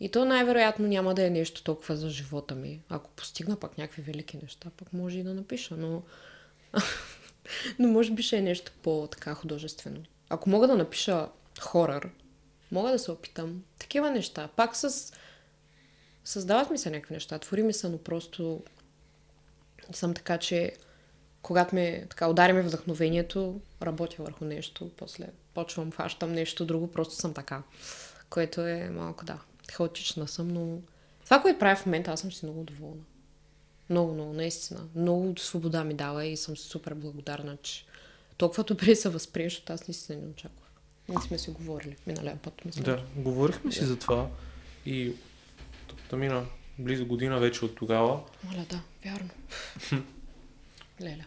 И то най-вероятно няма да е нещо толкова за живота ми. Ако постигна пак някакви велики неща, пък може и да напиша, но... но може би ще е нещо по-така художествено. Ако мога да напиша хорър, мога да се опитам. Такива неща. Пак с... Създават ми се някакви неща, твори ми се, но просто съм така, че когато ме така удари ме вдъхновението, работя върху нещо, после почвам, фащам нещо друго, просто съм така. Което е малко, да, хаотична съм, но това, което правя в момента, аз съм си много доволна. Много, много, наистина. Много свобода ми дава и съм супер благодарна, че толкова добре се възприеш, защото аз наистина не очаквах. Не сме си говорили миналия път, мисля. Да, говорихме си за това и да мина близо година вече от тогава. Моля, да, вярно. Леля.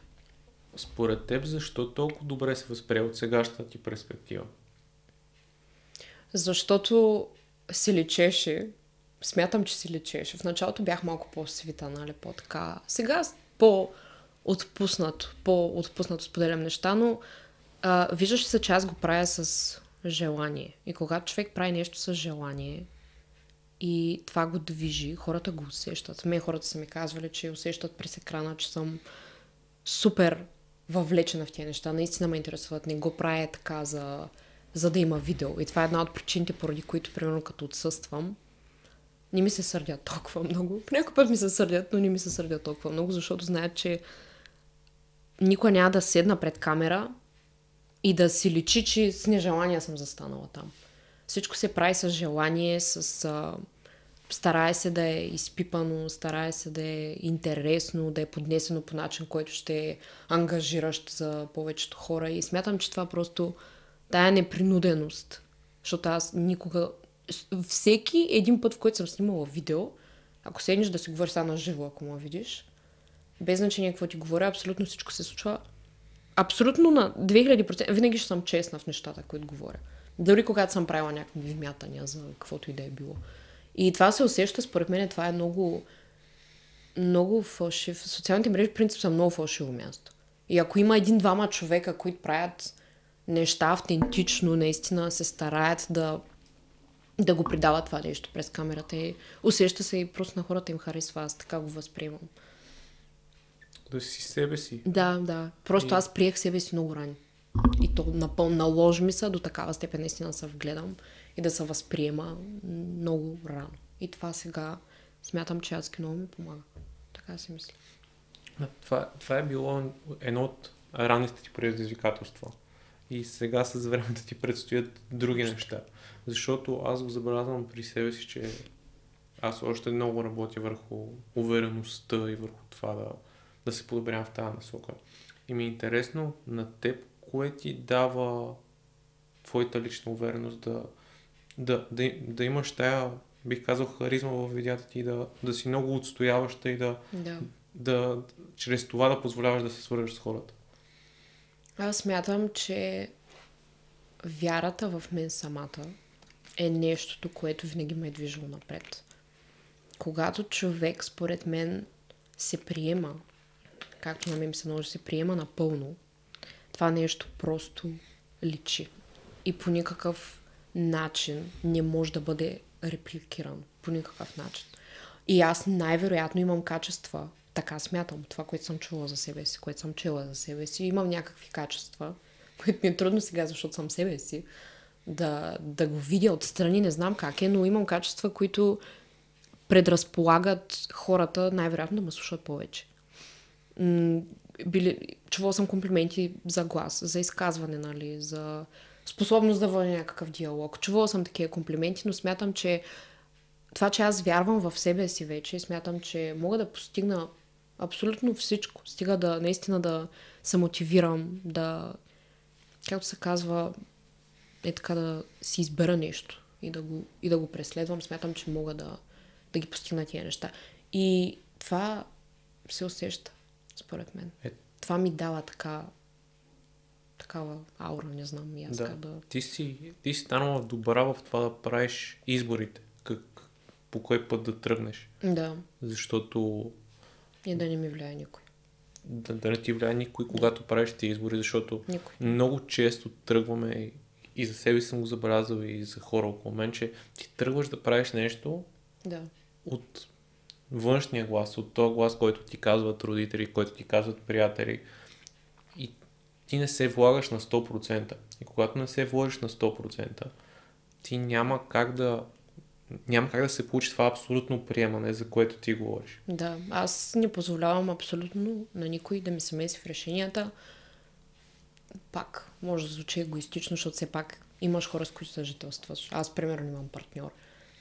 Според теб, защо толкова добре се възприе от сегашната ти перспектива? Защото си лечеше, смятам, че си лечеше. В началото бях малко по-свита, нали, по-така. Сега по-отпуснато, по-отпуснато споделям неща, но а, виждаш се, че аз го правя с желание. И когато човек прави нещо с желание и това го движи, хората го усещат. Мен хората са ми казвали, че усещат през екрана, че съм супер въвлечена в тези неща. Наистина ме интересуват. Не го правя така за, за да има видео. И това е една от причините, поради които, примерно, като отсъствам, не ми се сърдят толкова много. По път ми се сърдят, но не ми се сърдят толкова много, защото знаят, че никой няма да седна пред камера и да си личи, че с нежелание съм застанала там. Всичко се прави с желание, с... А, старае се да е изпипано, старае се да е интересно, да е поднесено по начин, който ще е ангажиращ за повечето хора. И смятам, че това просто тая непринуденост. Защото аз никога... Всеки един път, в който съм снимала видео, ако седнеш да си говориш сега на живо, ако ме видиш, без значение какво ти говоря, абсолютно всичко се случва абсолютно на 2000%. Винаги ще съм честна в нещата, които говоря. Дори когато съм правила някакви вмятания за каквото и да е било. И това се усеща, според мен, това е много, много фалшив. Социалните мрежи, в принцип, са много фалшиво място. И ако има един-двама човека, които правят неща автентично, наистина се стараят да, да го придават това нещо през камерата и усеща се и просто на хората им харесва. Аз така го възприемам. Да си себе си. Да, да. Просто И- аз приех себе си много рано. И то напълно наложи ми се до такава степен наистина да се вгледам и да се възприема много рано. И това сега смятам, че адски много ми помага. Така си мисля. Това, това е било едно от ранните ти предизвикателства. И сега с времето ти предстоят други неща. Защото аз го забелязвам при себе си, че аз още много работя върху увереността и върху това да, да се подобрявам в тази насока. И ми е интересно на теб, кое ти дава твоята лична увереност да, да, да, да имаш тая, бих казал, харизма в видеята ти, да, да си много отстояваща и да, Да. да чрез това да позволяваш да се свържеш с хората. Аз смятам, че вярата в мен самата е нещото, което винаги ме е движило напред. Когато човек, според мен, се приема, както на мен ми се наложи, се приема напълно, това нещо просто личи. И по никакъв начин не може да бъде репликиран. По никакъв начин. И аз най-вероятно имам качества, така смятам, това, което съм чула за себе си, което съм чула за себе си. Имам някакви качества, които ми е трудно сега, защото съм себе си, да, да го видя отстрани, не знам как е, но имам качества, които предразполагат хората най-вероятно да ме слушат повече. Били, чувала съм комплименти за глас, за изказване, нали, за способност да водя някакъв диалог. Чувала съм такива комплименти, но смятам, че това, че аз вярвам в себе си вече, смятам, че мога да постигна абсолютно всичко. Стига да наистина да се мотивирам, да, както се казва, е така да си избера нещо и да го, и да го преследвам. Смятам, че мога да, да ги постигна тия неща. И това се усеща, според мен. Е... Това ми дава така такава аура, не знам и аз да. да... Ти си, ти си станала добра в това да правиш изборите, как, по кой път да тръгнеш. Да. Защото... И да не ми влияе никой. Да, да не ти влияе никой, когато правиш ти избори, защото никой. много често тръгваме и за себе съм го забелязал и за хора около мен, че ти тръгваш да правиш нещо да. от външния глас, от този глас, който ти казват родители, който ти казват приятели. И ти не се влагаш на 100%. И когато не се вложиш на 100%, ти няма как да няма как да се получи това абсолютно приемане, за което ти говориш. Да, аз не позволявам абсолютно на никой да ми се меси в решенията. Пак, може да звучи егоистично, защото все пак имаш хора, с които съжителстваш. Аз, примерно, имам партньор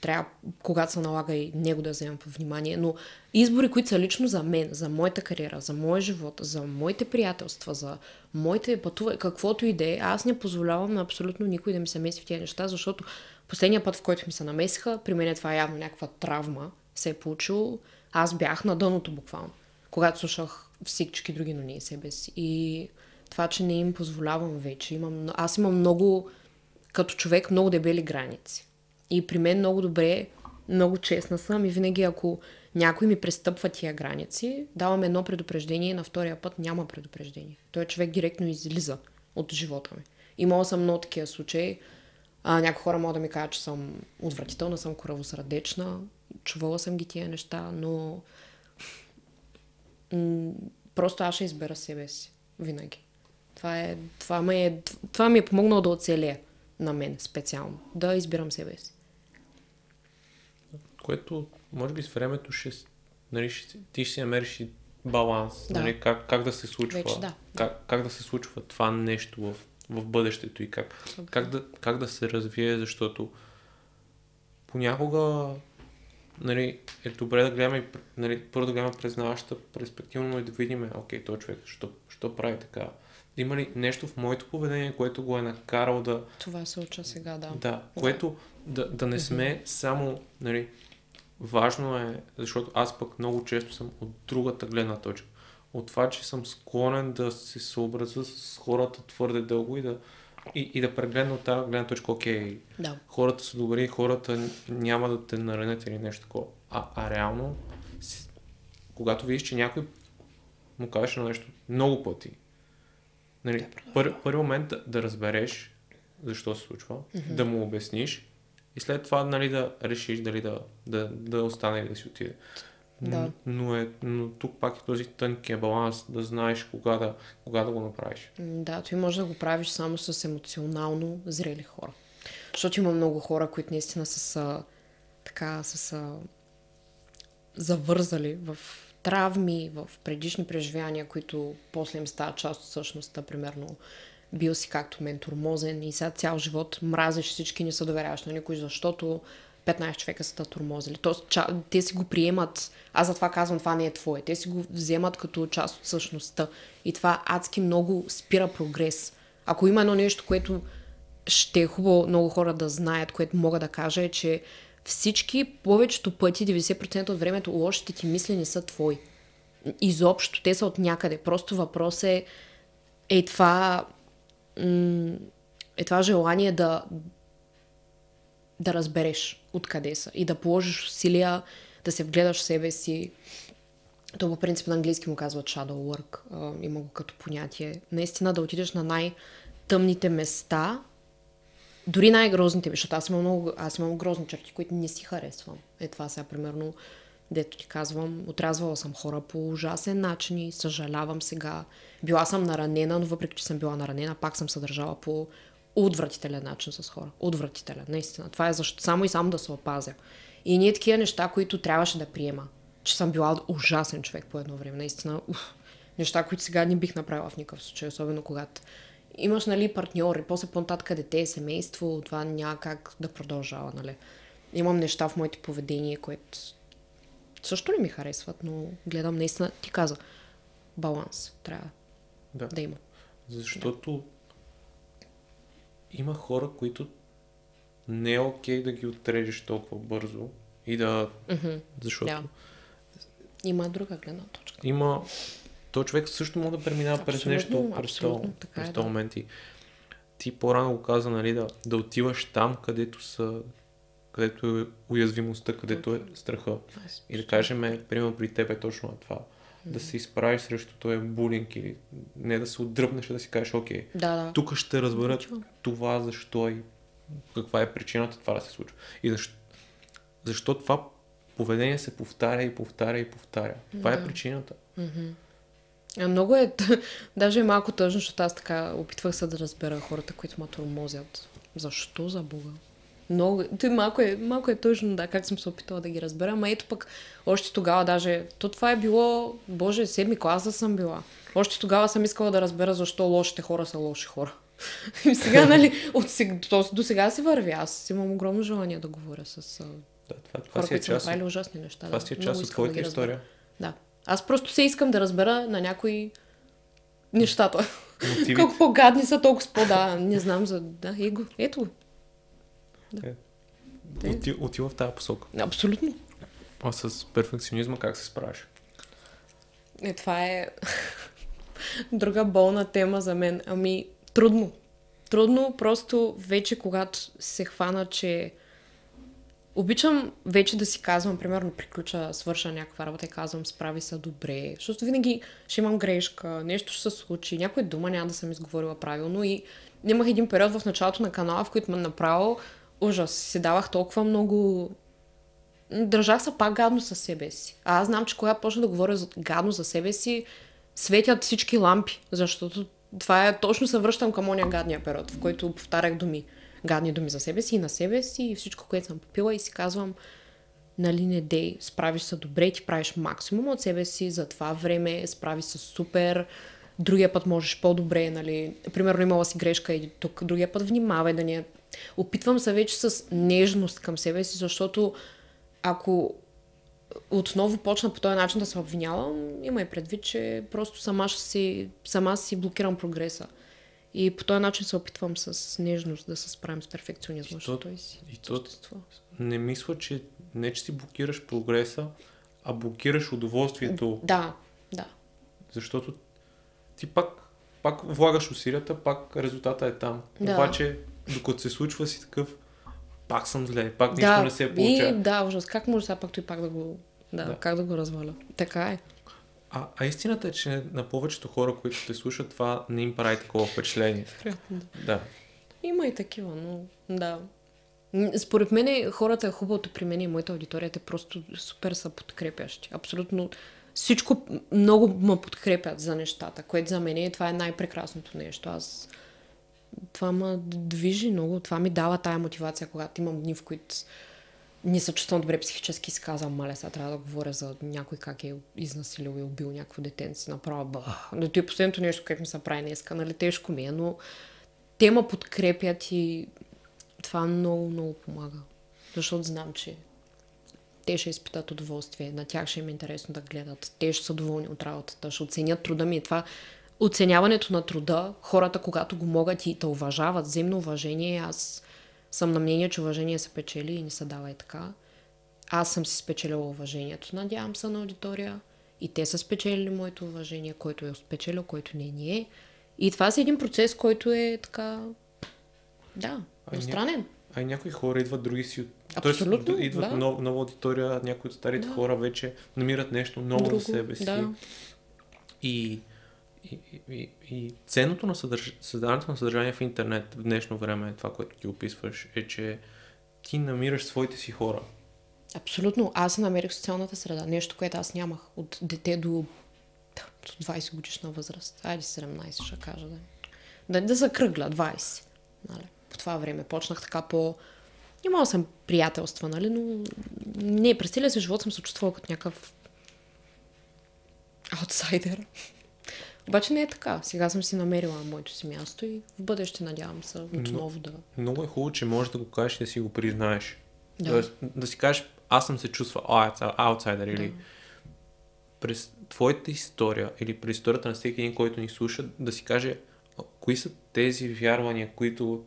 трябва, когато се налага и него да вземем по внимание, но избори, които са лично за мен, за моята кариера, за моя живот, за моите приятелства, за моите пътувания, каквото и да е, аз не позволявам на абсолютно никой да ми се меси в тези неща, защото последния път, в който ми се намесиха, при мен е това явно някаква травма се е получило, аз бях на дъното буквално, когато слушах всички други, но не себе си. И това, че не им позволявам вече, имам, аз имам много, като човек, много дебели граници и при мен много добре, много честна съм и винаги ако някой ми престъпва тия граници, давам едно предупреждение и на втория път няма предупреждение. Той човек директно излиза от живота ми. Имала съм много такива случаи. А, някои хора могат да ми кажат, че съм отвратителна, съм коравосърдечна. Чувала съм ги тия неща, но м- просто аз ще избера себе си. Винаги. Това, е, това, ме е, това ми е помогнало да оцелея на мен специално. Да избирам себе си което може би с времето ще, нали, ще ти ще си намериш и баланс, да. нали, как, как да се случва, Вече, да. как, как да се случва това нещо в, в бъдещето и как, как, да, как да се развие, защото понякога нали, е добре да гледаме, нали, първо да гледаме през нашата перспектива, но и да видим, окей, той човек, що, що прави така? Има ли нещо в моето поведение, което го е накарал да... Това се уча сега, да. Да, което да, да не сме само, нали, важно е, защото аз пък много често съм от другата гледна точка. От това, че съм склонен да се съобразя с хората твърде дълго и да, и, и да прегледна от тази гледна точка, окей, да. хората са добри, хората няма да те наранят или нещо такова. А, а реално, когато видиш, че някой му кажеш на нещо много пъти, нали, пър, първи момент да, да разбереш защо се случва, mm-hmm. да му обясниш и след това нали, да решиш дали да, да, да остане или да си отиде. Да. Но, е, но тук пак е този тънкия баланс, да знаеш кога да, кога да го направиш. Да, ти може да го правиш само с емоционално зрели хора. Защото има много хора, които наистина са, са така, са, са завързали в травми, в предишни преживявания, които после им стават част от същността, примерно бил си както мен турмозен и сега цял живот мразиш всички, не се доверяваш на никой, защото 15 човека са турмозили. Тоест, ча, те си го приемат, аз затова казвам, това не е твое. Те си го вземат като част от същността. И това адски много спира прогрес. Ако има едно нещо, което ще е хубаво много хора да знаят, което мога да кажа е, че всички, повечето пъти, 90% от времето, лошите ти мисли не са твои. Изобщо, те са от някъде. Просто въпрос е, е това е това желание да, да разбереш откъде са и да положиш усилия да се вгледаш в себе си. То по принцип на английски му казват shadow work, има го като понятие. Наистина да отидеш на най- тъмните места, дори най-грозните, защото аз имам много, аз имам грозни черти, които не си харесвам. Е това сега, примерно, дето ти казвам, отрязвала съм хора по ужасен начин и съжалявам сега. Била съм наранена, но въпреки, че съм била наранена, пак съм съдържала по отвратителен начин с хора. Отвратителен, наистина. Това е защо, само и само да се опазя. И ние такива неща, които трябваше да приема. Че съм била ужасен човек по едно време. Наистина, уф, неща, които сега не бих направила в никакъв случай, особено когато имаш, нали, партньор и после по-нататък дете, семейство, това няма как да продължава, нали. Имам неща в моите поведение, което също не ми харесват, но гледам наистина, ти каза, баланс трябва Да. да има. Защото има хора, които не е окей да ги отрежеш толкова бързо и да... Мгм. Защото Да. Има друга гледна точка. има... То човек също може да преминава през нещо, през така е, да. този момент. И ти по-рано го каза, нали, да, да отиваш там, където са където е уязвимостта, където е страха. И да кажем, е, примерно при теб е точно това. Да се изправиш срещу този булинг или не да се отдръпнеш, а да си кажеш, окей, Да, да. тук ще разберат Случва. това, защо и каква е причината това да се случва. И защо, защо това поведение се повтаря и повтаря и повтаря. Това е Да. причината. А, много е, даже е малко тъжно, защото аз така опитвах се да разбера хората, които ме тормозят. Защо за Бога? Много, той малко е, малко е тъжно, да, как съм се опитала да ги разбера, ама ето пък още тогава даже, то това е било, боже, седми клас да съм била. Още тогава съм искала да разбера защо лошите хора са лоши хора. И сега, нали, от сега, то, до сега се върви. Аз имам огромно желание да говоря с Да, това, това хора, си е които са част, направили от, ужасни неща. това да. си е част от да твоята разбера. история. Да. Аз просто се искам да разбера на някои нещата. Мотиви. Колко по-гадни са, толкова по-да. Не знам за... Да, его. Ето го. Оти, отива в тази посока. Абсолютно. А с перфекционизма как се справиш? Е, това е друга болна тема за мен. Ами, трудно. Трудно, просто вече когато се хвана, че обичам вече да си казвам, примерно, приключа, свърша някаква работа и казвам, справи се добре, защото винаги ще имам грешка, нещо ще се случи, някоя дума няма да съм изговорила правилно и имах един период в началото на канала, в който ме направо ужас, си давах толкова много. Държах се пак гадно със себе си. А аз знам, че когато почна да говоря гадно за себе си, светят всички лампи, защото това е точно се връщам към ония гадния период, в който повтарях думи, гадни думи за себе си и на себе си и всичко, което съм попила и си казвам, нали не дей, справиш се добре, ти правиш максимум от себе си за това време, справи се супер, другия път можеш по-добре, нали, примерно имала си грешка и тук, другия път внимавай да не я... Опитвам се вече с нежност към себе си, защото ако отново почна по този начин да се обвинявам, има и предвид, че просто сама, ще си, сама си блокирам прогреса. И по този начин се опитвам с нежност да се справим с перфекционизма, защото той си и то-. Не мисля, че не, че си блокираш прогреса, а блокираш удоволствието, Да, да. защото ти пак, пак влагаш усилията, пак резултата е там. Да. Обаче, докато се случва си такъв, пак съм зле, пак нищо да, не се и, получава. да, ужас. Как може сега пак той пак да го... Да, Да. как да го разваля? Така е. А, а истината е, че на повечето хора, които те слушат, това не им прави такова впечатление. Вероятно, да. Има и такива, но да. Според мен хората е хубавото при мен и моята аудитория, те просто супер са подкрепящи. Абсолютно всичко много ме подкрепят за нещата, което за мен е, това е най-прекрасното нещо. Аз това ме движи много, това ми дава тая мотивация, когато имам дни, в които не се чувствам добре психически и си казвам, маля, сега трябва да говоря за някой как е изнасилил и убил някакво детенце, направо бах. Но то е последното нещо, което ми се прави днеска, нали, тежко ми е, но те ме подкрепят и това много, много помага. Защото знам, че те ще изпитат удоволствие, на тях ще им е интересно да гледат, те ще са доволни от работата, ще оценят труда ми. Това оценяването на труда, хората, когато го могат и те уважават, взаимно уважение, аз съм на мнение, че уважение се печели и не се дава и така. Аз съм си спечелила уважението, надявам се на аудитория. И те са спечелили моето уважение, който е спечелил, който не ни е. И това е един процес, който е така... Да, двустранен. А и някои хора идват, други си... от- Абсолютно, Тоест, идват да. нов, нова аудитория, някои от старите Да. хора вече намират нещо ново Друго, за себе си. да. И, и, и, и ценното на съдърж... създаването на съдържание в интернет в днешно време, това, което ти описваш, е, че ти намираш своите си хора. Абсолютно. Аз намерих социалната среда. Нещо, което аз нямах от дете до, до 20 годишна възраст. Айде 17 ще кажа. Да, да, да закръгля 20. Нали? По това време почнах така по... Имала съм приятелства, нали? но не, през целия си живот съм се чувствала като някакъв аутсайдер. Обаче не е така. Сега съм си намерила моето си място и в бъдеще надявам се отново да... Много е хубаво, че можеш да го кажеш и да си го признаеш. Да. Тоест, да си кажеш, аз съм се чувствал аутсайдер или Да. през твоята история или през историята на всеки един, който ни слуша, да си каже кои са тези вярвания, които,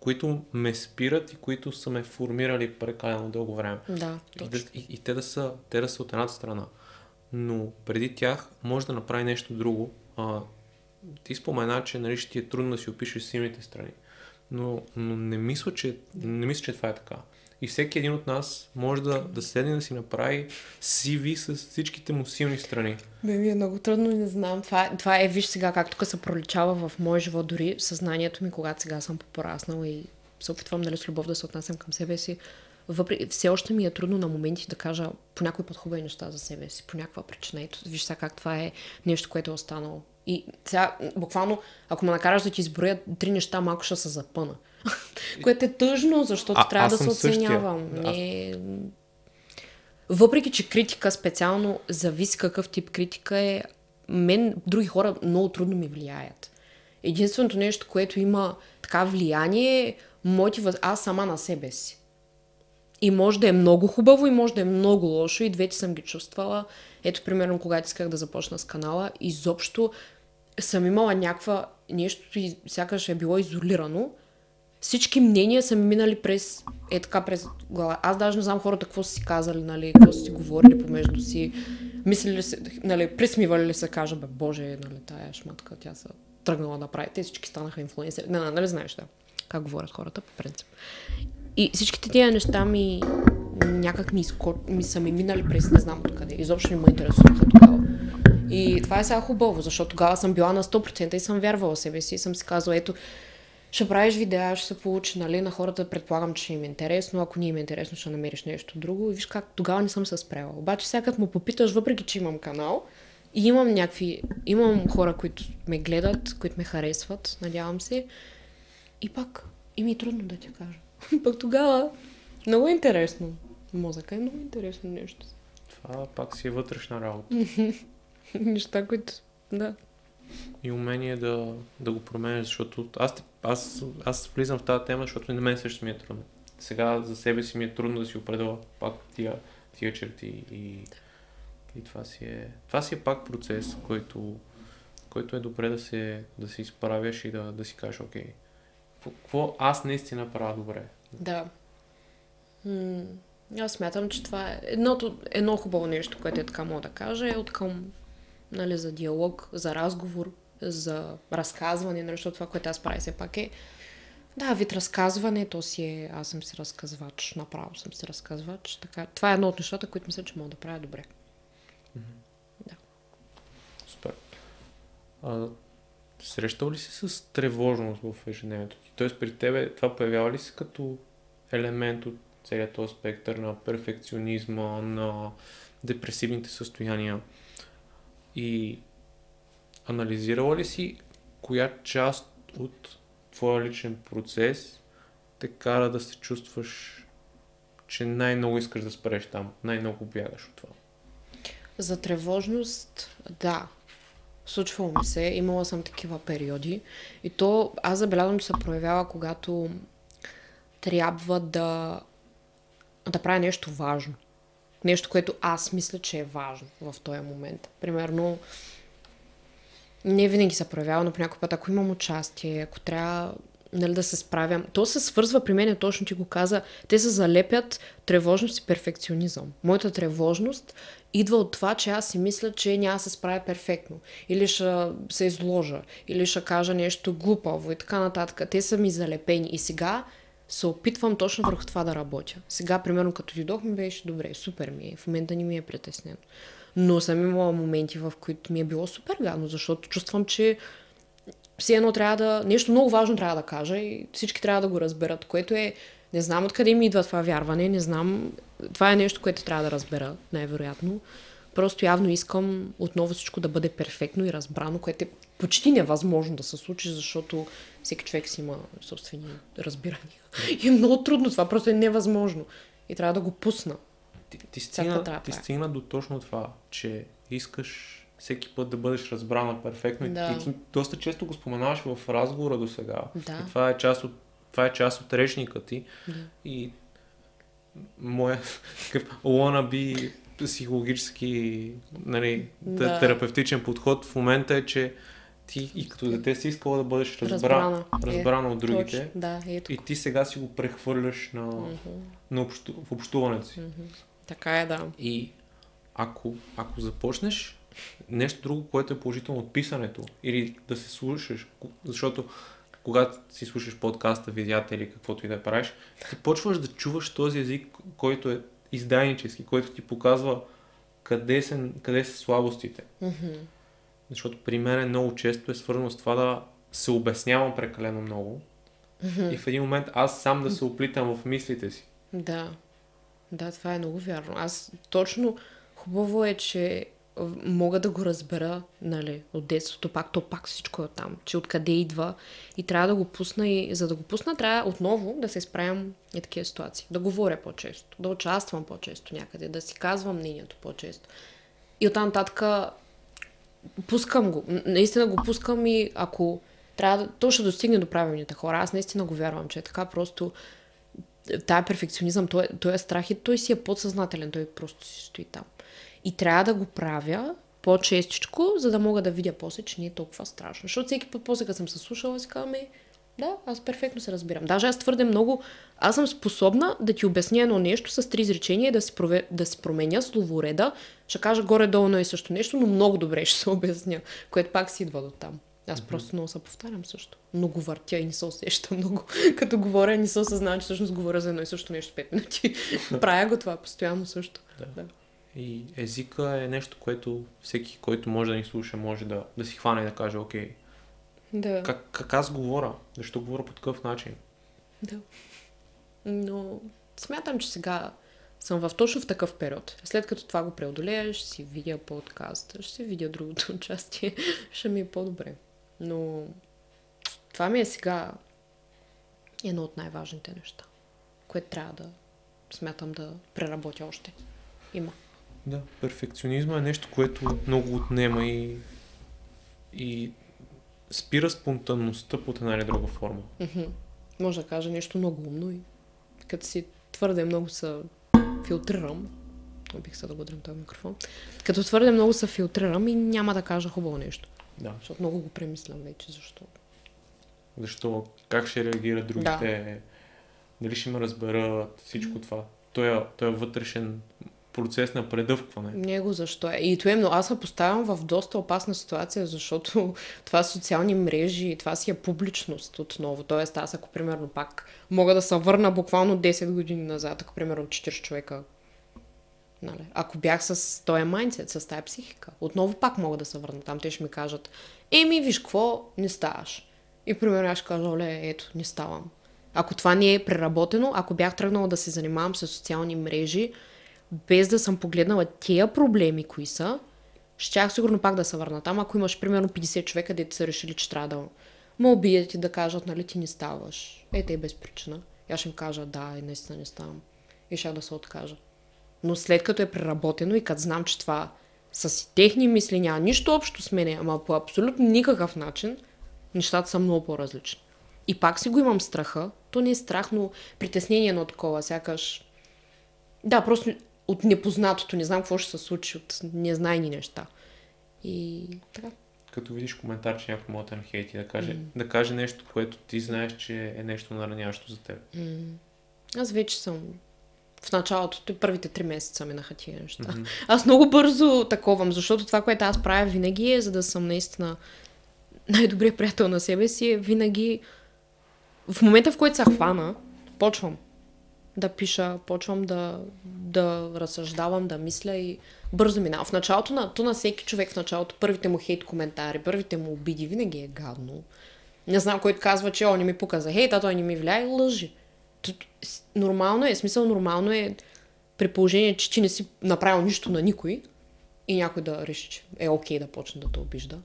които ме спират и които са ме формирали прекалено дълго време. Да, И, точно. да, и, и те, да са, те да са от едната страна. Но преди тях може да направи нещо друго. А, ти спомена, че нали, ще ти е трудно да си опишеш силните страни. Но, но не, мисля, че, не мисля, че това е така. И всеки един от нас може да, да седне да си направи CV с всичките му силни страни. Бе, ми е много трудно и не знам. Това, това е, виж сега, как тук се проличава в моя живот, дори съзнанието ми, когато сега съм пораснала и се опитвам нали, с любов да се отнасям към себе си. Въпреки, все още ми е трудно на моменти да кажа по някой път хубави неща за себе си, по някаква причина. Ето, виж сега как това е нещо, което е останало. И сега, буквално, ако ме накараш да ти изброя три неща, малко ще се запъна. което е тъжно, защото А- трябва да се същия. оценявам. Аз- Не, въпреки, че критика специално зависи какъв тип критика е, мен други хора много трудно ми влияят. Единственото нещо, което има така влияние е моите въз... аз сама на себе си. И може да е много хубаво, и може да е много лошо, и двете съм ги чувствала. Ето, примерно, когато исках да започна с канала, изобщо съм имала някаква нещо, сякаш е било изолирано. Всички мнения са ми минали през, е така през глава. Аз даже не знам хората какво са си казали, нали, какво са си говорили помежду си. Мислили ли се, нали, присмивали ли се, кажа, бе, боже, нали, тая шматка, тя са тръгнала да прави. Те всички станаха инфлуенсери. Не, не, нали знаеш да, как говорят хората, по принцип. И всичките тия неща ми някак ми, изко... ми са ми минали през не знам откъде. Изобщо не ме интересуваха тогава. И това е сега хубаво, защото тогава съм била на 100% и съм вярвала себе си и съм си казала, ето, ще правиш видеа, ще се получи, нали, на хората предполагам, че им е интересно, ако не им е интересно, ще намериш нещо друго. И виж как тогава не съм се спряла. Обаче сега като му попиташ, въпреки че имам канал, и имам някакви, имам хора, които ме гледат, които ме харесват, надявам се, и пак, и ми е трудно да ти кажа. пак тогава, много е интересно. Мозъка е много интересно нещо. Това пак си е вътрешна работа. Неща, които, да. И умение да, да го променеш, защото аз, аз, аз влизам в тази тема, защото на мен също ми е трудно. Сега за себе си ми е трудно да си определя пак тия, тия черти и, и това, си е, това си е пак процес, който, който е добре да се, да се изправяш и да, да си кажеш, окей, какво аз наистина правя добре. Да. М- аз смятам, че това е едното, едно хубаво нещо, което е така мога да кажа, е от към нали, за диалог, за разговор, за разказване, нали, защото това, което аз правя все пак е да, вид разказване, то си е, аз съм си разказвач, направо съм си разказвач, така, това е едно от нещата, които мисля, че мога да правя добре. Супер. А, срещал ли си с тревожност в ежедневието ти? Тоест при тебе това появява ли се като елемент от целият този спектър на перфекционизма, на депресивните състояния? И анализирала ли си коя част от твоя личен процес те кара да се чувстваш, че най-много искаш да спреш там, най-много бягаш от това? За тревожност, да. Случвало ми се, имала съм такива периоди. И то аз забелязвам, че се проявява, когато трябва да, да правя нещо важно. Нещо, което аз мисля, че е важно в този момент. Примерно, не винаги се проявява, но по път, ако имам участие, ако трябва нали, да се справям, то се свързва при мен, точно ти го каза, те се залепят тревожност и перфекционизъм. Моята тревожност идва от това, че аз си мисля, че няма да се справя перфектно. Или ще се изложа, или ще кажа нещо глупаво и така нататък. Те са ми залепени. И сега се опитвам точно върху това да работя. Сега, примерно, като дойдох, ми беше добре, супер ми е. В момента не ми е притеснено. Но съм имала моменти, в които ми е било супер гадно, защото чувствам, че все едно трябва да... Нещо много важно трябва да кажа и всички трябва да го разберат, което е... Не знам откъде ми идва това вярване, не знам... Това е нещо, което трябва да разбера, най-вероятно. Просто явно искам отново всичко да бъде перфектно и разбрано, което е почти невъзможно да се случи, защото всеки човек си има собствени разбирания. И е много трудно това, просто е невъзможно. И трябва да го пусна. Ти, ти, стигна, ти стигна до точно това, че искаш всеки път да бъдеш разбрана перфектно. Да. И ти доста често го споменаваш в разговора до сега. Да. И това е част от, това е част от речника ти. Да. И моя wannabe психологически нали, да. терапевтичен подход в момента е, че ти и като дете си искала да бъдеш разбрана, разбрана, разбрана е, от другите. Точно, да, ето. И ти сега си го прехвърляш на, uh-huh. на общу, в общуването си. Uh-huh. Така е, да. И ако, ако започнеш нещо друго, което е положително от писането или да се слушаш, защото когато си слушаш подкаста, видеята или каквото и да правиш, ти почваш да чуваш този език, който е издайнически, който ти показва къде са, къде са слабостите. Mm-hmm. Защото при мен много често е свързано с това да се обяснявам прекалено много mm-hmm. и в един момент аз сам да се оплитам в мислите си. Да. Да, това е много вярно. Аз точно хубаво е, че мога да го разбера, нали, от детството, пак то пак всичко е там, че откъде идва и трябва да го пусна и за да го пусна трябва отново да се справям и такива ситуации. Да говоря по-често, да участвам по-често някъде, да си казвам мнението по-често. И оттам нататък пускам го. Наистина го пускам и ако трябва да... То ще достигне до правилните хора. Аз наистина го вярвам, че е така просто тая перфекционизъм, той, той е страх и той си е подсъзнателен, той просто си стои там. И трябва да го правя по-честичко, за да мога да видя после, че не е толкова страшно. Защото всеки път после, като съм се слушала, си казвам, да, аз перфектно се разбирам. Даже аз твърде много, аз съм способна да ти обясня едно нещо с три изречения, да си, прове, да си променя словореда, ще кажа горе-долу на и също нещо, но много добре ще се обясня, което пак си идва до там. Аз mm-hmm. просто много се повтарям също. Много въртя и не се усещам много. Като говоря, не се осъзнавам, че всъщност говоря за едно и също нещо 5 минути. Правя го това постоянно също. Да. да. И езика е нещо, което всеки, който може да ни слуша, може да, да си хване и да каже, окей, да. как, как аз говоря? Защо говоря по такъв начин? Да. Но смятам, че сега съм в точно в такъв период. След като това го преодолея, ще си видя подкаст, ще си видя другото участие, ще ми е по-добре. Но това ми е сега едно от най-важните неща, което трябва да смятам да преработя още. Има. Да, перфекционизма е нещо, което много отнема и, и спира спонтанността под една или друга форма. Mm-hmm. Може да кажа нещо много умно и като си твърде много се филтрирам, бих се да го този микрофон, като твърде много се филтрирам и няма да кажа хубаво нещо. Да. Защото много го премислям вече, защо. Защо? Как ще реагират другите? Да. Дали ще ме разберат всичко mm. това? Той е, той е вътрешен процес на предъвкване. Него защо е. И това е много. Аз се поставям в доста опасна ситуация, защото това са социални мрежи, това си е публичност отново. Тоест аз ако примерно пак мога да се върна буквално 10 години назад, ако примерно 40 човека Нали? Ако бях с този майндсет, с тази психика, отново пак мога да се върна там. Те ще ми кажат, еми, виж какво, не ставаш. И примерно аз ще кажа, оле, ето, не ставам. Ако това не е преработено, ако бях тръгнала да се занимавам с социални мрежи, без да съм погледнала тия проблеми, кои са, щях сигурно пак да се върна там, ако имаш примерно 50 човека, дете са решили, че трябва да ме убият и да кажат, нали ти не ставаш. Е, те без причина. Аз ще им кажа, да, и наистина не ставам. И ще да се откажа. Но след като е преработено и като знам, че това са си техни мисли, няма нищо общо с мене, ама по абсолютно никакъв начин, нещата са много по-различни. И пак си го имам страха. То не е страх, но притеснение на такова, сякаш... Да, просто от непознатото. Не знам какво ще се случи, от незнайни неща. И така. Като видиш коментар, че някой може да хейти, да каже, mm. да каже нещо, което ти знаеш, че е нещо нараняващо за теб. Mm. Аз вече съм в началото, първите три месеца минаха тия неща. Mm-hmm. Аз много бързо таковам, защото това, което аз правя винаги е, за да съм наистина най-добрият приятел на себе си, е винаги в момента, в който се хвана, почвам да пиша, почвам да, да разсъждавам, да мисля и бързо минава. В началото на, то на всеки човек в началото, първите му хейт коментари, първите му обиди, винаги е гадно. Не знам, който казва, че о, не ми показа хейта, той не ми влияе, лъжи. Нормално е, смисъл нормално е при положение, че ти не си направил нищо на никой и някой да реши, че е окей да почне да те обижда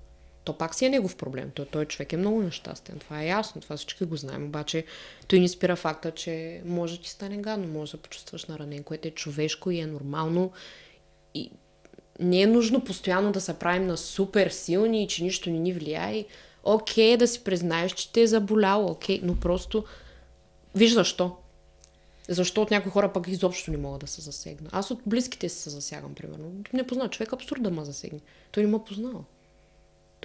то пак си е негов проблем. Той, той човек е много нещастен. Това е ясно, това всички го знаем. Обаче той ни спира факта, че може да ти стане гадно, може да почувстваш наранен, което е човешко и е нормално. И не е нужно постоянно да се правим на супер силни и че нищо не ни влияе. Окей okay, да си признаеш, че те е заболяло, окей, okay, но просто виж защо. Защо от някои хора пък изобщо не могат да се засегна. Аз от близките се засягам, примерно. Не познава човек, абсурд да ме засегне. Той не ме познава.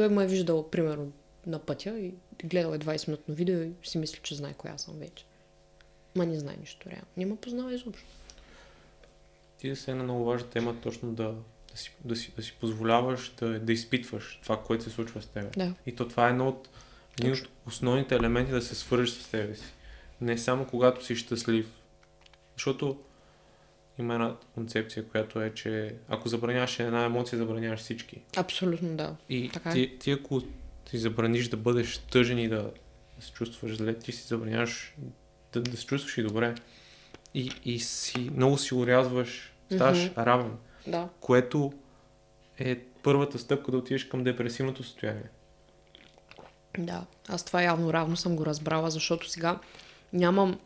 Той ме е виждал, примерно, на пътя и гледал е 20-минутно видео и си мисли, че знае коя съм вече. Ма не знае нищо реално. Не ме познава изобщо. Ти да се е на много важна тема, точно да, да, си, да, си, да си позволяваш да, да изпитваш това, което се случва с теб. Да. И то това е едно от, един от основните елементи да се свържеш с себе си. Не само когато си щастлив. Защото има една концепция, която е, че ако забраняваш една емоция, забраняваш всички. Абсолютно, да. И така е. ти, ти, ако ти забраниш да бъдеш тъжен и да, да се чувстваш зле, ти си забраняваш да, да се чувстваш и добре. И, и си, много си урязваш, ставаш mm-hmm. равен. Да. Което е първата стъпка да отидеш към депресивното състояние. Да, аз това явно равно съм го разбрала, защото сега нямам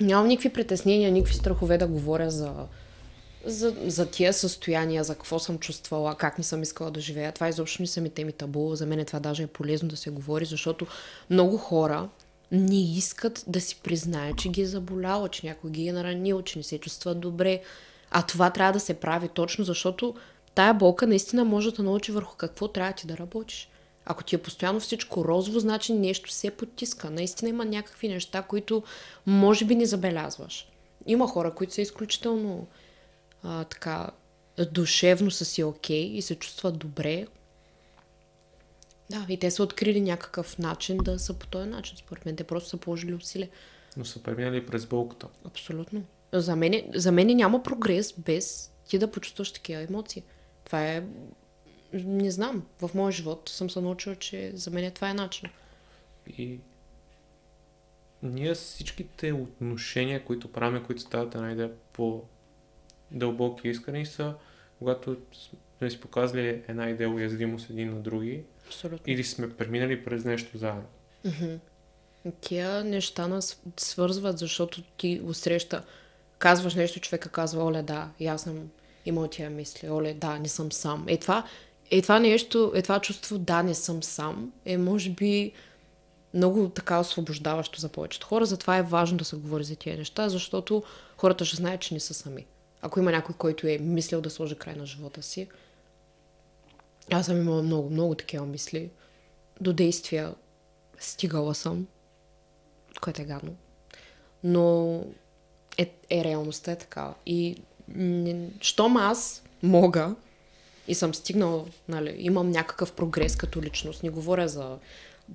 нямам никакви притеснения, никакви страхове да говоря за, за, за тия състояния, за какво съм чувствала, как не съм искала да живея. Това изобщо не са ми теми табу. За мен това даже е полезно да се говори, защото много хора не искат да си признаят, че ги е заболяло, че някой ги е наранил, че не се чувстват добре. А това трябва да се прави точно, защото тая болка наистина може да научи върху какво трябва ти да работиш. Ако ти е постоянно всичко розово, значи нещо се потиска. Наистина има някакви неща, които може би не забелязваш. Има хора, които са изключително а, така душевно са си окей okay и се чувстват добре. Да, и те са открили някакъв начин да са по този начин. Според мен те просто са положили усилия. Но са преминали през болката. Абсолютно. За мен, за мен няма прогрес без ти да почувстваш такива емоции. Това е не знам, в моя живот съм се научила, че за мен това е начин. И ние всичките отношения, които правим, които стават една идея по дълбоки и искрени са, когато сме си показали една идея уязвимост един на други Абсолютно. или сме преминали през нещо заедно. Mm-hmm. Тия неща нас свързват, защото ти усреща, казваш нещо, човека казва, оле да, и аз съм имал тия мисли, оле да, не съм сам. Е това, е това нещо, е това чувство, да, не съм сам, е може би много така освобождаващо за повечето хора. Затова е важно да се говори за тия неща, защото хората ще знаят, че не са сами. Ако има някой, който е мислил да сложи край на живота си, аз съм имала много, много такива мисли. До действия стигала съм, което е гадно. Но е, е реалността е такава. И щом аз мога и съм стигнал, нали, имам някакъв прогрес като личност. Не говоря за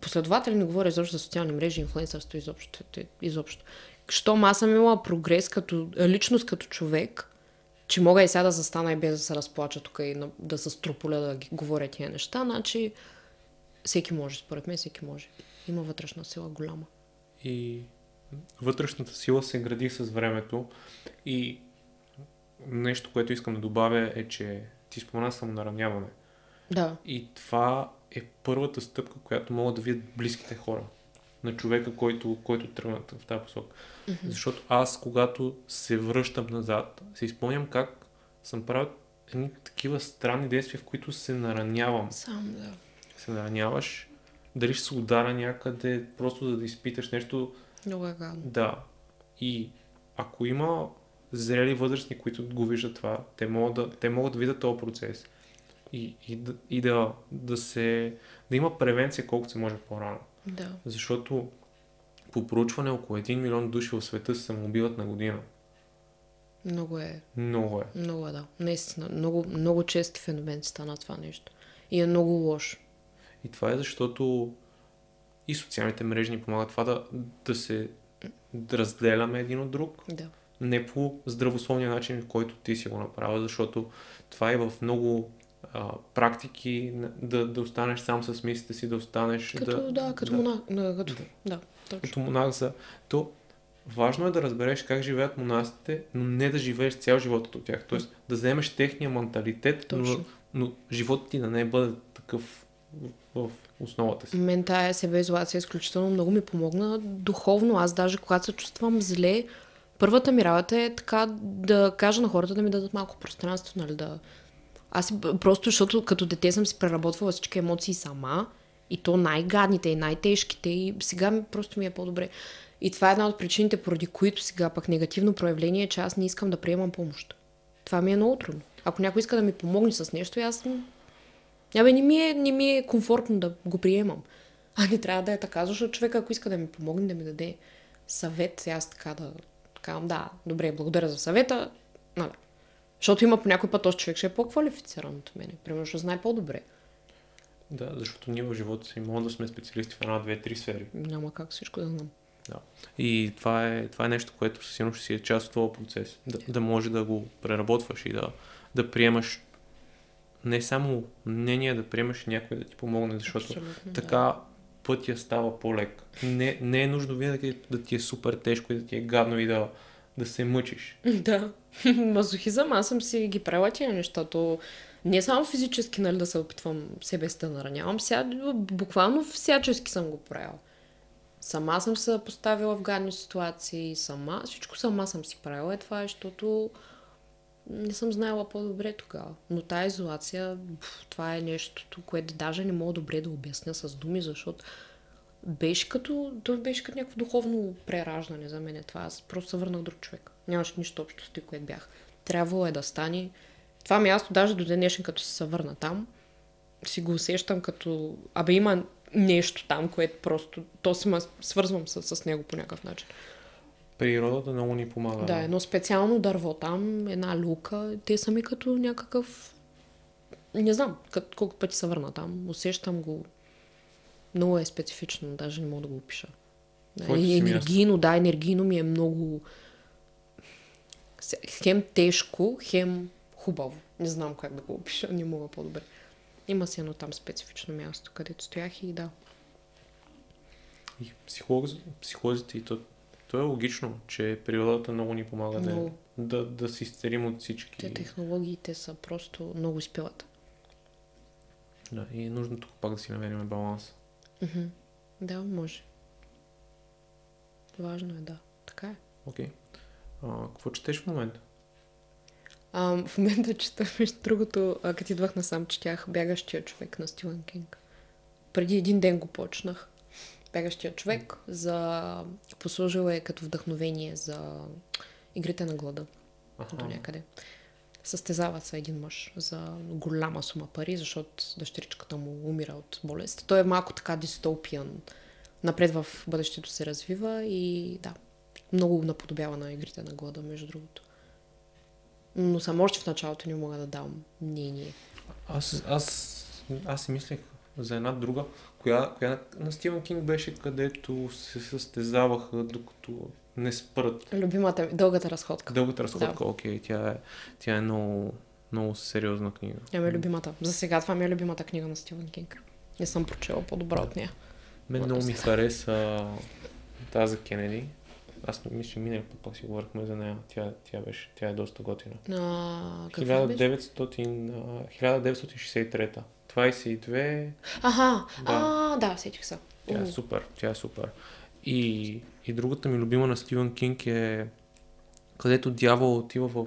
последователи, не говоря изобщо за социални мрежи, инфлуенсърство изобщо. изобщо. Щом аз съм имала прогрес като личност, като човек, че мога и сега да застана и без да се разплача тук и да се струполя да ги говоря тия неща, значи всеки може, според мен всеки може. Има вътрешна сила голяма. И вътрешната сила се гради с времето и нещо, което искам да добавя е, че ти спомена самонараняване. Да. И това е първата стъпка, която могат да видят близките хора на човека, който, който тръгнат в тази посока. Mm-hmm. Защото аз, когато се връщам назад, се изпомням как съм правил едни такива странни действия, в които се наранявам. Сам, да. Се нараняваш, дали ще се удара някъде, просто за да изпиташ нещо. Много е гадно. Да. И ако има зрели възрастни, които го виждат това, те могат да, те могат да видят този процес и, и, да, и да, да, се, да има превенция колкото се може по-рано. Да. Защото по проучване около 1 милион души в света се самоубиват на година. Много е. Много е. Много е, да. Наистина. Много, много чести феномен стана това нещо. И е много лошо. И това е защото и социалните мрежи ни помагат това да, да се да разделяме един от друг. Да не по здравословния начин, в който ти си го направил, защото това е в много а, практики да, да останеш сам с мислите си, да останеш... Като, да, да, като да, монах. Да, като, да, да точно. Като монах за... То, важно е да разбереш как живеят монастите, но не да живееш цял живот като тях. Тоест да вземеш техния менталитет, но, но животът ти да не бъде такъв в основата си. Мен тая себеизолация изключително много ми помогна духовно. Аз даже когато се чувствам зле, първата ми работа е така да кажа на хората да ми дадат малко пространство, нали, да... Аз просто, защото като дете съм си преработвала всички емоции сама, и то най-гадните и най-тежките, и сега просто ми е по-добре. И това е една от причините, поради които сега пък негативно проявление е, че аз не искам да приемам помощ. Това ми е много трудно. Ако някой иска да ми помогне с нещо, аз Абе, не ми, е, не ми е комфортно да го приемам. А не трябва да е така, защото човек, ако иска да ми помогне, да ми даде съвет, аз така да казвам, да, добре, благодаря за съвета, нали. Защото има по някой път този човек ще е по-квалифициран от мене. Примерно ще знае по-добре. Да, защото ние в живота си можем да сме специалисти в една, две, три сфери. Няма как всичко да знам. Да. И това е, това е нещо, което със сигурност ще си е част от този процес. Да, да може да го преработваш и да, да приемаш не само мнение да приемаш някой да ти помогне, защото Абсолютно, така да. Пътя става по-лек. Не, не е нужно винаги да ти е супер тежко и да ти е гадно и да, да се мъчиш. Да. Мазохизъм, аз съм си ги правила тия нещата. Не само физически, нали, да се опитвам себе си да наранявам, ся, буквално всячески съм го правила. Сама съм се поставила в гадни ситуации, сама, всичко сама съм си правила. Е това е, защото не съм знаела по-добре тогава. Но тази изолация, това е нещото, което даже не мога добре да обясня с думи, защото беше като, той беше като някакво духовно прераждане за мен. Това аз просто се върнах друг човек. Нямаше нищо общо с това, което бях. Трябвало е да стане. Това място, даже до днешен, като се върна там, си го усещам като... Абе има нещо там, което просто... То си ме свързвам с, с него по някакъв начин природата много ни помага. Да, едно специално дърво там, една люка, те са ми като някакъв... Не знам кът, колко пъти се върна там. Усещам го. Много е специфично, даже не мога да го опиша. Да, и енергийно, да, енергийно ми е много... Хем тежко, хем хубаво. Не знам как да го опиша, не мога по-добре. Има си едно там специфично място, където стоях и да. И психолозите и то то е логично, че природата много ни помага много. Да, да, да се изцелим от всички. Те технологиите са просто много спилата. Да, и е нужно тук пак да си намерим баланс. Mm-hmm. Да, може. Важно е, да. Така е. Окей. Okay. какво четеш в момента? А, в момента чета, между другото, като идвах насам, четях Бягащия човек на Стивен Кинг. Преди един ден го почнах бягащия човек, за... послужил е като вдъхновение за игрите на глада. Ага. До някъде. Състезават се един мъж за голяма сума пари, защото дъщеричката му умира от болест. Той е малко така дистопиан. Напред в бъдещето се развива и да, много наподобява на игрите на глада, между другото. Но само още в началото не мога да дам мнение. Аз, аз, аз си мислех за една друга, Коя, коя на Стивен Кинг беше, където се състезаваха, докато не спрат? Любимата Дългата разходка. Дългата разходка, да. окей. Тя е, тя е много, много сериозна книга. Тя ми е любимата. За сега това ми е любимата книга на Стивен Кинг. Не съм прочела по-добра от нея. Мен много ми хареса тази Кенеди. Аз мисля, миналия път си говорихме за нея. Тя, тя, беше, тя е доста готина. А, 1900, 1963 22. Ага, да, а, да сетих се. Тя е супер, тя е супер. И, и другата ми любима на Стивен Кинг е където дявол отива в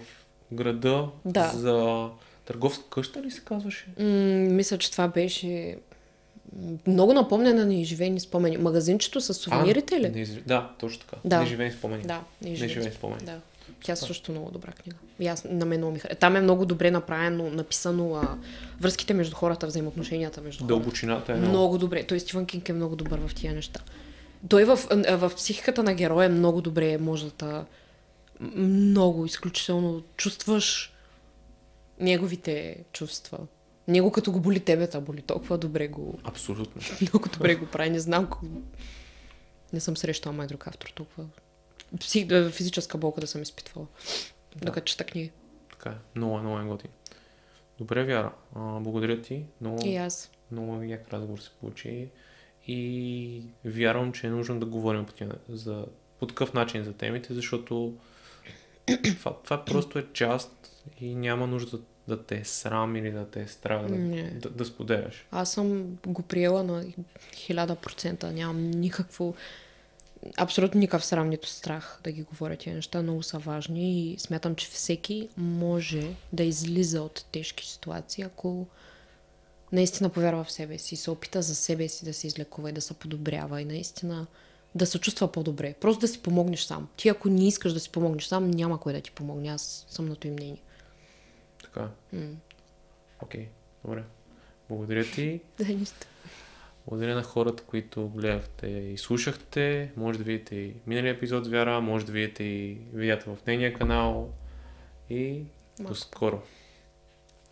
града да. за търговска къща ли се казваше? М- мисля, че това беше много напомня на неизживени спомени. Магазинчето с сувенирите а, ли? Не, да, точно така. Да. Неизживени спомени. Да, неизживени спомени. Да. Тя също много добра книга. И аз, на мен много ми Там е много добре направено, написано а, връзките между хората, взаимоотношенията между хората. Дълбочината е много... много добре. Той Стивън Кинг е много добър в тия неща. Той в, в психиката на героя много добре може да много изключително чувстваш неговите чувства. Него като го боли тебе, та боли толкова добре го... Абсолютно. много добре го прави. Не знам Не съм срещала май друг автор толкова пси, физическа болка да съм изпитвала. Да. Докато чета книги. Така е. Много, много е готин. Добре, Вяра. А, благодаря ти. Много, И аз. много як разговор се получи. И вярвам, че е нужно да говорим по, тия, за, по такъв начин за темите, защото това, това просто е част и няма нужда да те е срам или да те е страх да, Не. да, да споделяш. Аз съм го приела на хиляда процента. Нямам никакво, абсолютно никакъв срам, нито страх да ги говоря тия неща. Много са важни и смятам, че всеки може да излиза от тежки ситуации, ако наистина повярва в себе си, се опита за себе си да се излекува и да се подобрява и наистина да се чувства по-добре. Просто да си помогнеш сам. Ти ако не искаш да си помогнеш сам, няма кой да ти помогне. Аз съм на това мнение. Така. Окей. Добре. Благодаря ти. Да, нищо. Благодаря на хората, които гледахте и слушахте. Може да видите и миналия епизод с Вяра, може да видите и видеята в нейния канал. И до скоро.